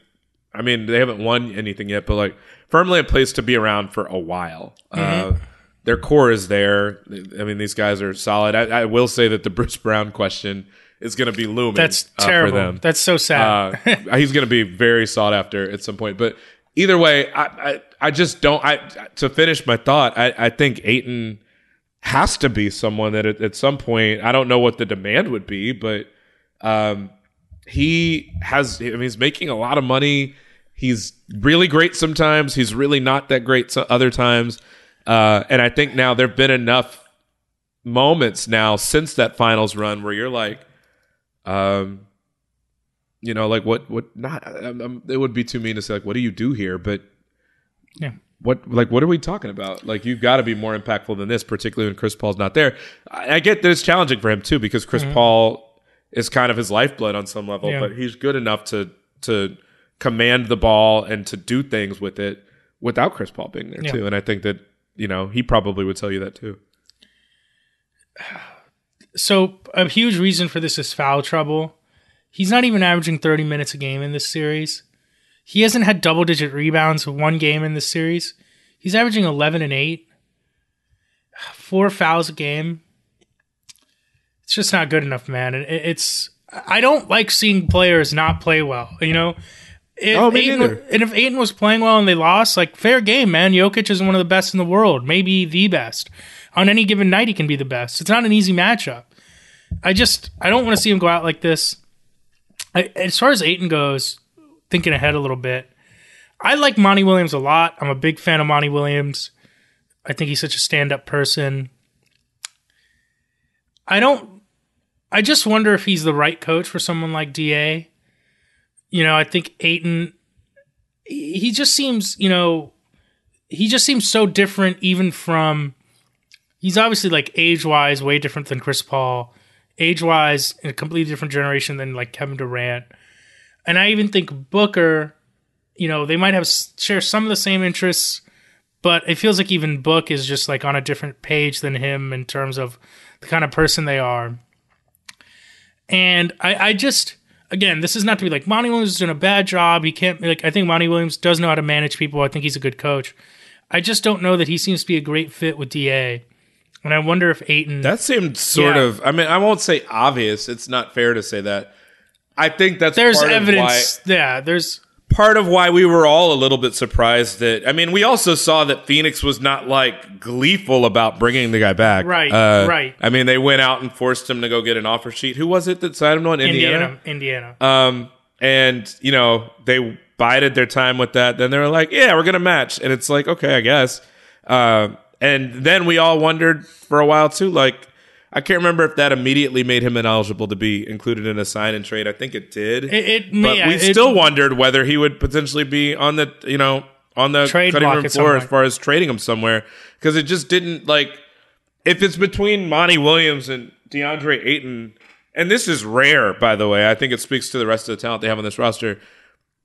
I mean, they haven't won anything yet, but like firmly in place to be around for a while. Mm-hmm. Uh, their core is there. I mean, these guys are solid. I, I will say that the Bruce Brown question is going to be looming. That's uh, terrible. for them. That's so sad. Uh, he's going to be very sought after at some point. But either way, I, I, I just don't. I to finish my thought, I, I think Ayton has to be someone that at, at some point, I don't know what the demand would be, but um, he has. I mean, he's making a lot of money. He's really great sometimes. He's really not that great other times. Uh, and I think now there've been enough moments now since that finals run where you're like, um, you know, like what, what not, um, it would be too mean to say like, what do you do here? But Yeah. what, like, what are we talking about? Like, you've got to be more impactful than this, particularly when Chris Paul's not there. I, I get that it's challenging for him too, because Chris Paul is kind of his lifeblood on some level, Yeah. but he's good enough to, to command the ball and to do things with it without Chris Paul being there Yeah. too. And I think that you know he probably would tell you that too. So a huge reason for this is foul trouble. He's not even averaging 30 minutes a game in this series. He hasn't had double digit rebounds one game in this series. He's averaging 11 and 8. Four fouls a game. It's just not good enough, man. And it's I don't like seeing players not play well, you know? If Oh, me Ayton, neither. and if Ayton was playing well and they lost, like fair game, man. Jokic is one of the best in the world, maybe the best. On any given night, he can be the best. It's not an easy matchup. I just I don't want to see him go out like this. I, as far as Ayton goes, thinking ahead a little bit, I like Monty Williams a lot. I'm a big fan of Monty Williams. I think he's such a stand-up person. I don't. I just wonder if he's the right coach for someone like Da. You know, I think Ayton. He he just seems, you know, he just seems so different, even from. He's obviously like age-wise way different than Chris Paul age wise in a completely different generation than like Kevin Durant. And I even think Booker, you know, they might have share some of the same interests, but it feels like even Book is just like on a different page than him in terms of the kind of person they are. And I, I just again, this is not to be like Monty Williams is doing a bad job. He can't like I think Monty Williams does know how to manage people. I think he's a good coach. I just don't know that he seems to be a great fit with DA. And I wonder if Ayton That seemed sort Yeah. of. I mean, I won't say obvious. It's not fair to say that. I think that's there's part evidence. Of why, yeah, there's part of why we were all a little bit surprised that. I mean, we also saw that Phoenix was not like gleeful about bringing the guy back. Right, Uh, right. I mean, they went out and forced him to go get an offer sheet. Who was it that signed him on Indiana? Indiana. Indiana. Um, and you know they bided their time with that. Then they were like, "Yeah, we're gonna match," and it's like, okay, I guess. Uh, and then we all wondered for a while too. Like, I can't remember if that immediately made him ineligible to be included in a sign and trade. I think it did. It- it but we it- still wondered whether he would potentially be on the you know on the Trade cutting room floor as far as trading him somewhere because it just didn't like if it's between Monty Williams and DeAndre Ayton, and this is rare, by the way, I think it speaks to the rest of the talent they have on this roster.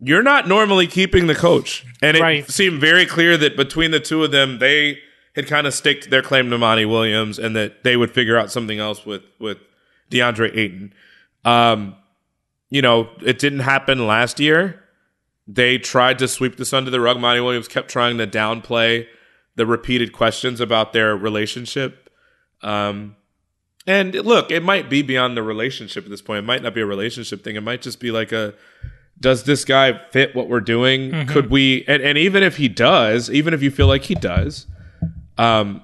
You're not normally keeping the coach, and it Right. seemed very clear that between the two of them, they had kind of staked their claim to Monty Williams, and that they would figure out something else with with DeAndre Ayton. Um, you know, it didn't happen last year. They tried to sweep this under the rug. Monty Williams kept trying to downplay the repeated questions about their relationship. Um, and look, it might be beyond the relationship at this point. It might not be a relationship thing. It might just be like a does this guy fit what we're doing? Could we and, and even if he does, even if you feel like he does, um,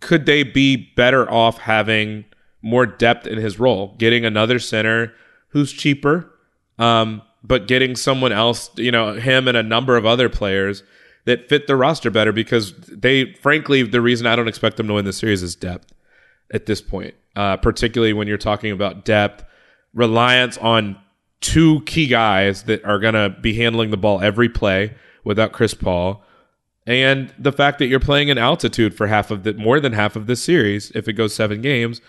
could they be better off having more depth in his role, getting another center who's cheaper, um, but getting someone else, you know, him and a number of other players that fit the roster better because they, frankly, the reason I don't expect them to win the series is depth at this point, uh, particularly when you're talking about depth, reliance on two key guys that are going to be handling the ball every play without Chris Paul and the fact that you're playing in altitude for half of the more than half of this series if it goes seven games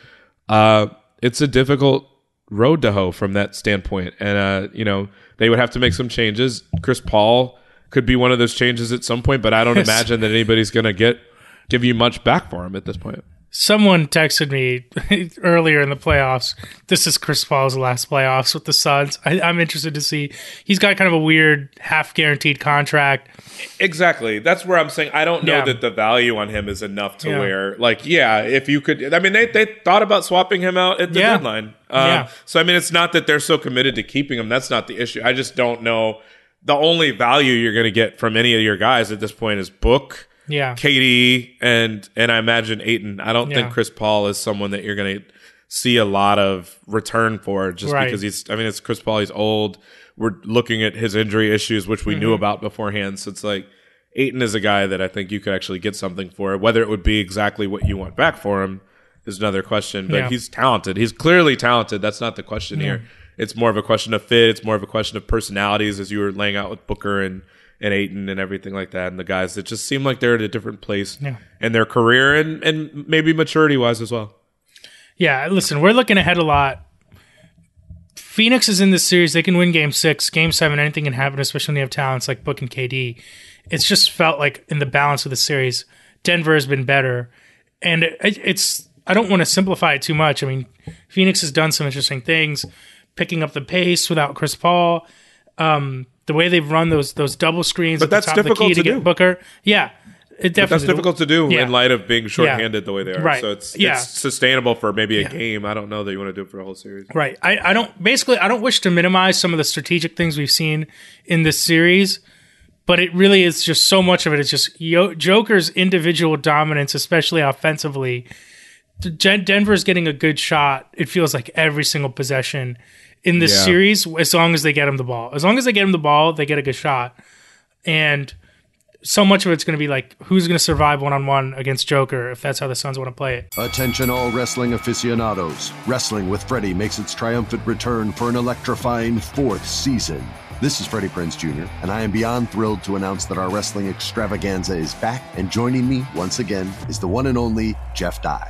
uh it's a difficult road to hoe from that standpoint. And uh you know they would have to make some changes. Chris paul could be one of those changes at some point but i don't Yes. imagine that anybody's gonna get give you much back for him at this point Someone texted me earlier in the playoffs. This is Chris Paul's last playoffs with the Suns. I, I'm interested to see. He's got kind of a weird half guaranteed contract. Exactly. That's where I'm saying I don't know Yeah. that the value on him is enough to Yeah. where, like, yeah, if you could, I mean, they they thought about swapping him out at the Yeah. deadline. Um, Yeah. So I mean, it's not that they're so committed to keeping him. That's not the issue. I just don't know. The only value you're going to get from any of your guys at this point is Book, Yeah. KD, and and I imagine Ayton. I don't Yeah. think Chris Paul is someone that you're going to see a lot of return for just Right. because he's. I mean, it's Chris Paul. He's old. We're looking at his injury issues, which we knew Mm-hmm. about beforehand. So it's like Ayton is a guy that I think you could actually get something for. Whether it would be exactly what you want back for him is another question. But Yeah. he's talented. He's clearly talented. That's not the question here. It's more of a question of fit. It's more of a question of personalities, as you were laying out with Booker and and Ayton and everything like that, and the guys that just seem like they're at a different place Yeah. in their career and and maybe maturity wise as well. Yeah, listen, we're looking ahead a lot. Phoenix is in this series. They can win game six, game seven, anything can happen, especially when you have talents like Book and KD. It's just felt like in the balance of the series, Denver has been better, and it, it's I don't want to simplify it too much. I mean, Phoenix has done some interesting things, picking up the pace without Chris Paul. Um, the way they've run those those double screens, But that's top of the difficult to get do. Booker. Yeah, it definitely But that's difficult to do Yeah. in light of being shorthanded the way they are. Right. So it's, Yeah. it's sustainable for maybe a Yeah. game. I don't know that you want to do it for a whole series. Right. I, I don't basically I don't wish to minimize some of the strategic things we've seen in this series, but it really is just so much of it. it is just Yo- Joker's individual dominance, especially offensively. Den- Denver's getting a good shot. It feels like every single possession in this Yeah. series, as long as they get him the ball. As long as they get him the ball, they get a good shot. And so much of it's going to be like who's going to survive one on one against Joker if that's how the Suns want to play it. Attention, all wrestling aficionados. Wrestling with Freddie makes its triumphant return for an electrifying fourth season. This is Freddie Prinze Jr., and I am beyond thrilled to announce that our wrestling extravaganza is back, and joining me once again is the one and only Jeff Dye.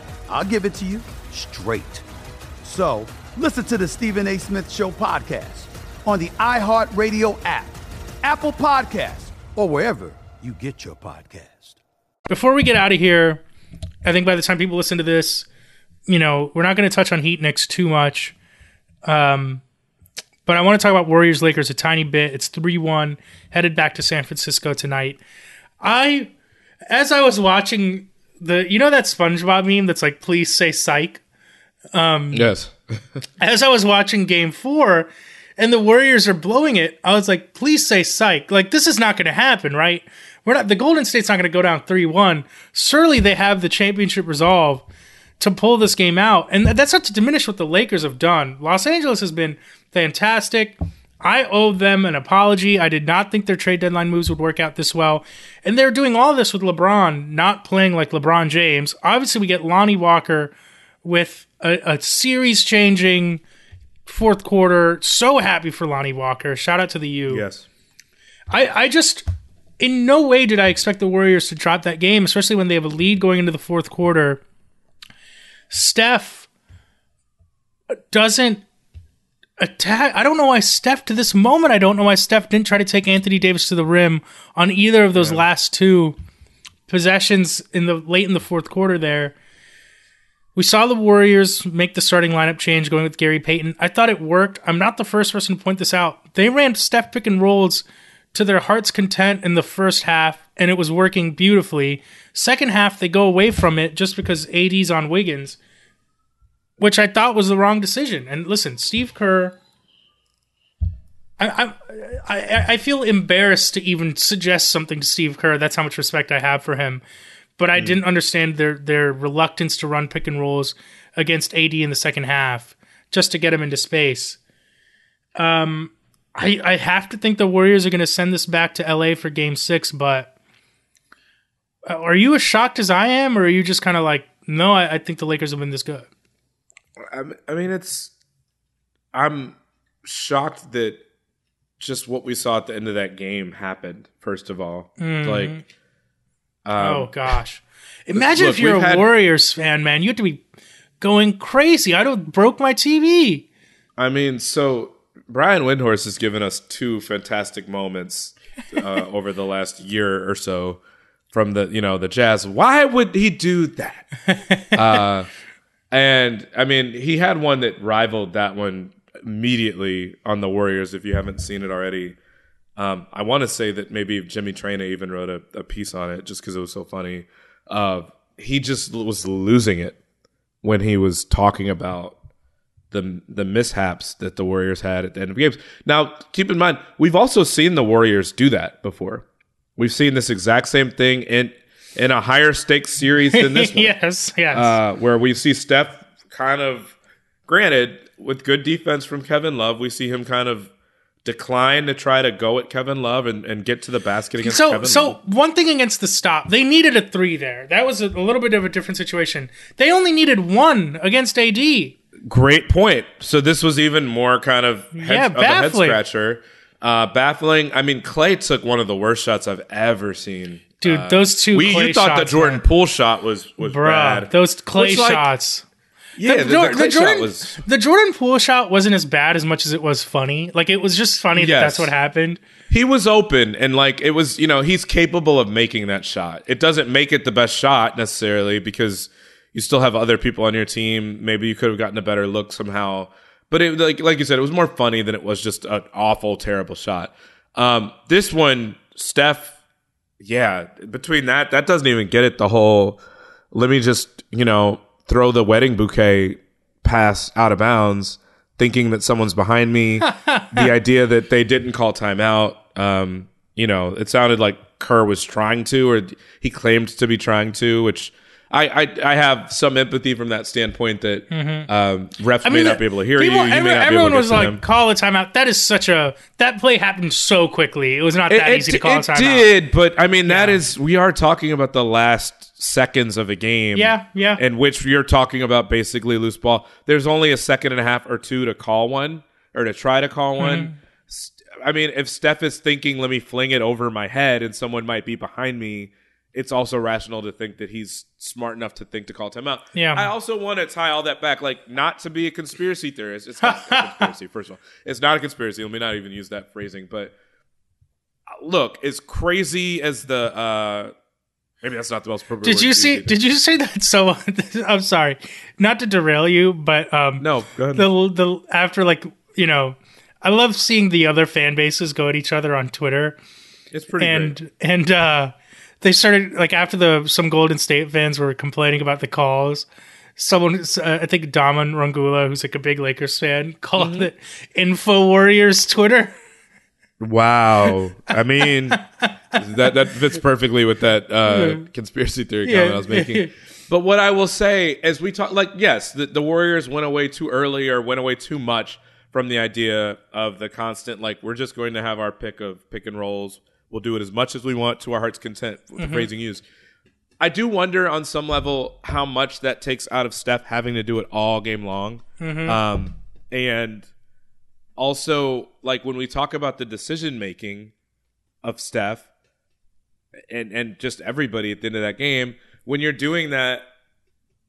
I'll give it to you straight. So listen to the Stephen A. Smith Show podcast on the iHeartRadio app, Apple Podcasts, or wherever you get your podcast. Before we get out of here, I think by the time people listen to this, you know, we're not going to touch on Heat Knicks too much. Um, but I want to talk about Warriors Lakers a tiny bit. It's 3 1, headed back to San Francisco tonight. I, as I was watching the, you know, that SpongeBob meme that's like, please say psych? Um, Yes. as I was watching game four and the Warriors are blowing it, I was like, please say psych. Like, this is not going to happen, right? We're not, the Golden State's not going to go down 3 1. Surely they have the championship resolve to pull this game out. And that's not to diminish what the Lakers have done. Los Angeles has been fantastic. I owe them an apology. I did not think their trade deadline moves would work out this well. And they're doing all this with LeBron not playing like LeBron James. Obviously, we get Lonnie Walker with a, a series changing fourth quarter. So happy for Lonnie Walker. Shout out to the U. Yes. I, I just, in no way did I expect the Warriors to drop that game, especially when they have a lead going into the fourth quarter. Steph doesn't attack. I don't know why Steph to this moment. I don't know why Steph didn't try to take Anthony Davis to the rim on either of those last two possessions in the late in the fourth quarter. There, we saw the Warriors make the starting lineup change, going with Gary Payton. I thought it worked. I'm not the first person to point this out. They ran Steph pick and rolls to their heart's content in the first half, and it was working beautifully. Second half, they go away from it just because AD's on Wiggins which I thought was the wrong decision. And listen, Steve Kerr, I, I, I, I feel embarrassed to even suggest something to Steve Kerr. That's how much respect I have for him. But I didn't understand their their reluctance to run pick and rolls against AD in the second half just to get him into space. Um, I I have to think the Warriors are going to send this back to LA for Game Six. But uh, are you as shocked as I am, or are you just kind of like, no, I, I think the Lakers have been this good? I I mean, it's. I'm shocked that just what we saw at the end of that game happened. First of all, like, um, oh gosh, imagine look, if you're a had- Warriors fan, man. You have to be going crazy. I don't broke my TV. I mean, so Brian Windhorst has given us two fantastic moments uh, over the last year or so from the you know the Jazz. Why would he do that? uh, and I mean, he had one that rivaled that one immediately on the Warriors. If you haven't seen it already, um, I want to say that maybe Jimmy Traina even wrote a, a piece on it just because it was so funny. Uh, he just was losing it when he was talking about the the mishaps that the Warriors had at the end of games. Now, keep in mind, we've also seen the Warriors do that before. We've seen this exact same thing in in a higher stakes series than this one, yes, yes. uh, where we see Steph kind of, granted, with good defense from Kevin Love, we see him kind of decline to try to go at Kevin Love and, and get to the basket against so Kevin so Love. one thing against the stop, they needed a three there. That was a, a little bit of a different situation. They only needed one against AD. Great point. So this was even more kind of head, Yeah, of a head baffling. scratcher. Uh, baffling. I mean, Clay took one of the worst shots I've ever seen. Dude, Uh, those two We, you thought the Jordan man. Poole shot was was Bruh, bad. those clay Which, like, shots. Yeah, the, the Jor- Clay Jordan, was. the Jordan Poole shot wasn't as bad as much as it was funny. Like it was just funny that that's what happened. He was open and like it was. You know, he's capable of making that shot. It doesn't make it the best shot necessarily because you still have other people on your team. Maybe you could have gotten a better look somehow. But it like like you said, it was more funny than it was just an awful, terrible shot. Um, this one, Steph yeah, between that, that doesn't even get it. The whole, let me just, you know, throw the wedding bouquet pass out of bounds, thinking that someone's behind me. the idea that they didn't call timeout, um, you know, it sounded like Kerr was trying to, or he claimed to be trying to, which I, I, I have some empathy from that standpoint that um, refs may not be able to hear people- you. You every- may not be everyone able to was like, them. "Call a timeout." That is such a that play happened so quickly. It was not that easy to call a it timeout. did, but I mean, that is we are talking about the last seconds of a game. Yeah, yeah. In which you're talking about basically loose ball. There's only a second and a half or two to call one or to try to call Mm-hmm. one. I mean, if Steph is thinking, let me fling it over my head and someone might be behind me, it's also rational to think that he's smart enough to think to call timeout. Yeah. I also want to tie all that back, like not to be a conspiracy theorist. It's not a conspiracy, first of all. It's not a conspiracy. Let me not even use that phrasing, but look, as crazy as the uh maybe that's not the most appropriate. Did you see? use. Did you say that? So I'm sorry, not to derail you, but um, No, go ahead. the the after like you know, I love seeing the other fan bases go at each other on Twitter, It's pretty and great. and uh, they started like after the some Golden State fans were complaining about the calls. Someone, uh, I think Daman Rangula, who's like a big Lakers fan, called Mm-hmm. it Info Warriors Twitter. Wow. I mean that that fits perfectly with that uh conspiracy theory Yeah. comment I was making. But what I will say as we talk like yes, the, the Warriors went away too early or went away too much from the idea of the constant like we're just going to have our pick of pick and rolls. We'll do it as much as we want to our heart's content, with the phrasing used. I do wonder on some level how much that takes out of Steph having to do it all game long. Um, and also, like when we talk about the decision making of Steph and and just everybody at the end of that game, when you're doing that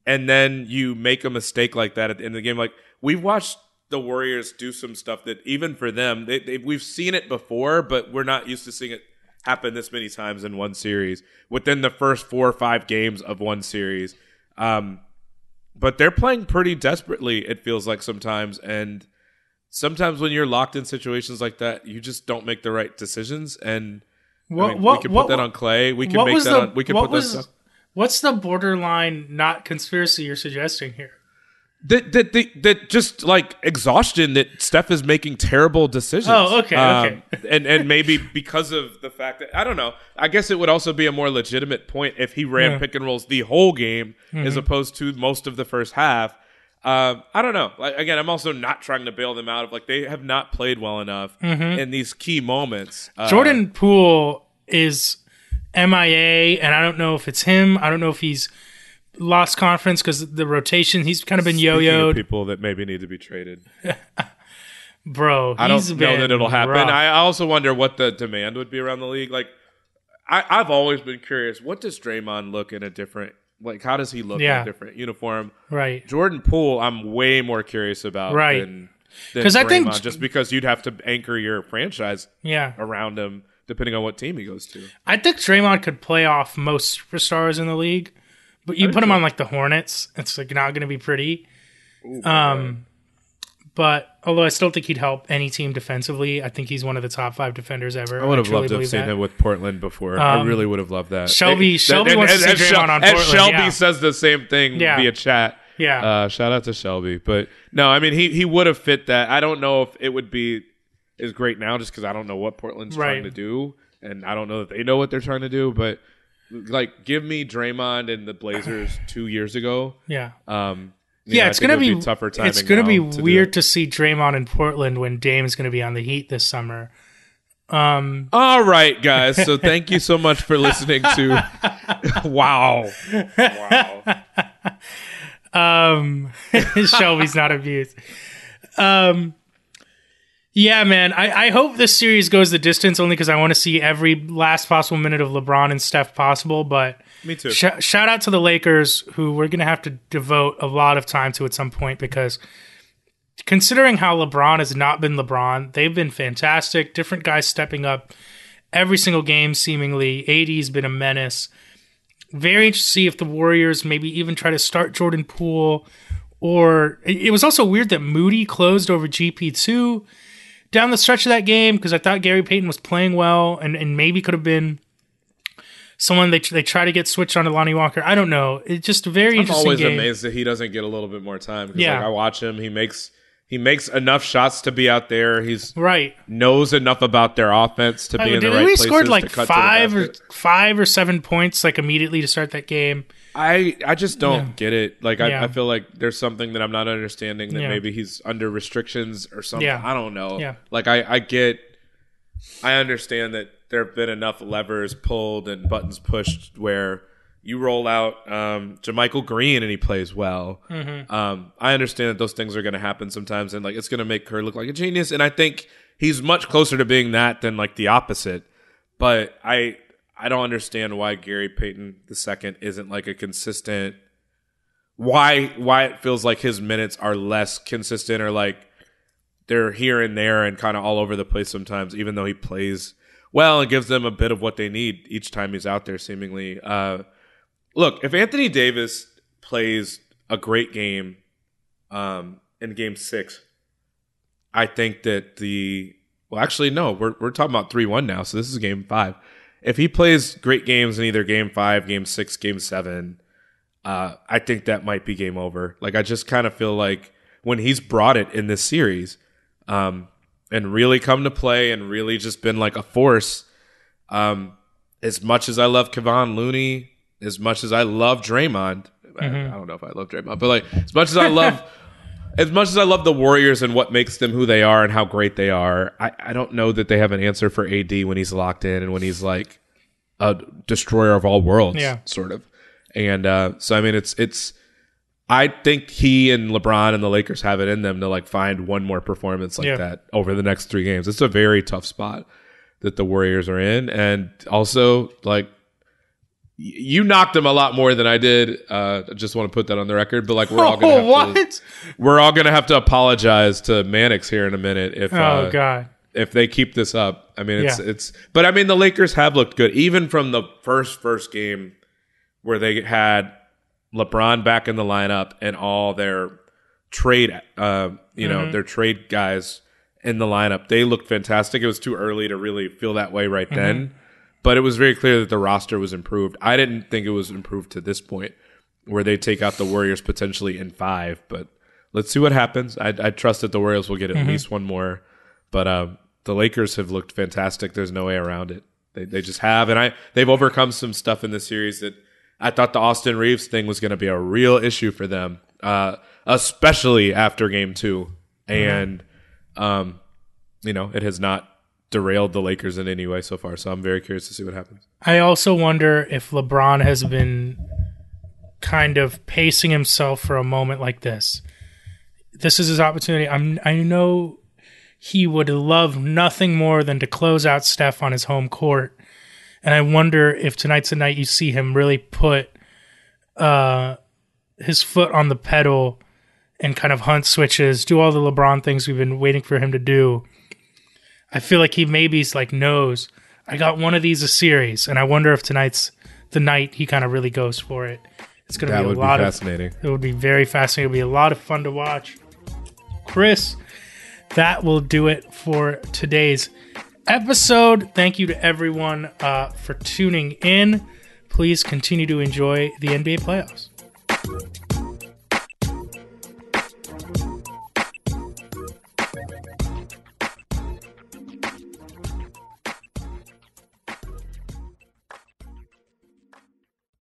and then you make a mistake like that at the end of the game, like we've watched the Warriors do some stuff that even for them, they, they, we've seen it before, but we're not used to seeing it happen this many times in one series within the first four or five games of one series. Um, but they're playing pretty desperately. It feels like sometimes, and sometimes when you're locked in situations like that, you just don't make the right decisions. And I What, mean, what, we can what, put that on Clay. We can make that the- on. We can put that stuff. What's the borderline not conspiracy you're suggesting here? That that that, that just like exhaustion that Steph is making terrible decisions. Oh, okay, Um, okay. and and maybe because of the fact that I don't know. I guess it would also be a more legitimate point if he ran Yeah. pick and rolls the whole game as Mhm. opposed to most of the first half. Um, I don't know. Like again, I'm also not trying to bail them out of like they have not played well enough Mhm. in these key moments. Uh, Jordan Poole is MIA, and I don't know if it's him. I don't know if he's lost conference because the rotation. He's kind of been Speaking yo-yoed. people that maybe need to be traded. bro. I don't know that it'll happen. rough. I also wonder what the demand would be around the league. Like, I, I've always been curious. What does Draymond look in a different? Like, how does he look in a different uniform? Right. Jordan Poole, I'm way more curious about. Right. Than, than 'Cause I think- just because you'd have to anchor your franchise. Yeah. Around him, depending on what team he goes to. I think Draymond could play off most superstars in the league, but you I put think him on like the Hornets, it's like not going to be pretty. Ooh, um, but although I still think he'd help any team defensively, I think he's one of the top five defenders ever. I would have truly loved to have seen that. him with Portland before. I Um, really would have loved that. Shelby- Shelby and- wants to and- see and Draymond Shel- on and Portland, Shelby yeah. says the same thing Yeah. via chat. Yeah. Uh, shout out to Shelby. But no, I mean he he would have fit that. I don't know if it would be as great now, just because I don't know what Portland's trying to do, and I don't know that they know what they're trying to do. But like, give me Draymond and the Blazers two years ago. Yeah. Um, yeah, know, it's gonna would be, tougher timing. It's gonna be to weird to see Draymond in Portland when Dame is gonna be on the Heat this summer. Um, All right, guys. So thank you so much for listening to. wow. um, Shelby's not abused. Um, yeah, man. I, I hope this series goes the distance only because I want to see every last possible minute of LeBron and Steph possible. But Me too. sh- shout out to the Lakers, who we're gonna have to devote a lot of time to at some point because considering how LeBron has not been LeBron, they've been fantastic. Different guys stepping up every single game, seemingly. AD's been a menace. Very interested to see if the Warriors maybe even try to start Jordan Poole. Or it was also weird that Moody closed over GP2 down the stretch of that game because I thought Gary Payton was playing well and, and maybe could have been someone they they try to get switched on to Lonnie Walker. I don't know. It's just a very I'm always game. amazed that he doesn't get a little bit more time. Yeah. like, I watch him. He makes he makes enough shots to be out there. He's Right. knows enough about their offense to be in the right we scored like cut to the five or five or seven points like immediately to start that game. I I just don't Yeah. get it. Like I, Yeah. I feel like there's something that I'm not understanding. That Yeah. maybe he's under restrictions or something. Yeah. I don't know. Yeah. Like I I get. I understand that there have been enough levers pulled and buttons pushed where you roll out um, JaMychal Green and he plays well. Mhm. Um, I understand that those things are going to happen sometimes, and like it's going to make Kerr look like a genius. And I think he's much closer to being that than like the opposite. But I I don't understand why Gary Payton II isn't like a consistent. Why why it feels like his minutes are less consistent or like they're here and there and kind of all over the place sometimes, even though he plays well and gives them a bit of what they need each time he's out there, seemingly. Uh, look, if Anthony Davis plays a great game um, in game six, I think that the. Well, actually, no, we're, we're talking about 3 1 now, so this is game five. If he plays great games in either game five, game six, game seven, uh, I think that might be game over. Like, I just kind of feel like when he's brought it in this series, um, and really come to play and really just been like a force. Um, as much as I love Kevon Looney, as much as I love Draymond, I, Mhm. I don't know if I love Draymond, but like as much as I love, as much as I love the Warriors and what makes them who they are and how great they are, I, I don't know that they have an answer for AD when he's locked in and when he's like a destroyer of all worlds, Yeah. sort of. And uh, so I mean, it's it's. I think he and LeBron and the Lakers have it in them to like find one more performance like Yeah. that over the next three games. It's a very tough spot that the Warriors are in, and also like you knocked him a lot more than I did. Uh, I just want to put that on the record. But like, we're all gonna have what? to, we're all gonna have to apologize to Mannix here in a minute if Oh uh, God. if they keep this up. I mean, it's Yeah. it's. But I mean, the Lakers have looked good, even from the first first game where they had LeBron back in the lineup and all their trade, uh, you know, their trade guys in the lineup. They looked fantastic. It was too early to really feel that way right then, but it was very clear that the roster was improved. I didn't think it was improved to this point where they take out the Warriors potentially in five, but let's see what happens. I, I trust that the Warriors will get at least one more, but um, the Lakers have looked fantastic. There's no way around it. They, they just have, and I they've overcome some stuff in this series that I thought the Austin Reaves thing was going to be a real issue for them, uh, especially after Game 2 and um, you know it has not derailed the Lakers in any way so far. So I'm very curious to see what happens. I also wonder if LeBron has been kind of pacing himself for a moment like this. This is his opportunity. I'm I know he would love nothing more than to close out Steph on his home court. And I wonder if tonight's the night you see him really put uh his foot on the pedal and kind of hunt switches, do all the LeBron things we've been waiting for him to do. I feel like he maybe's like knows I got one of these a series, and I wonder if tonight's the night he kind of really goes for it. It's going to be a would be lot of fascinating. It would be very fascinating. It'll be a lot of fun to watch. Chris, that will do it for today's episode. Thank you to everyone uh, for tuning in. Please continue to enjoy the NBA playoffs.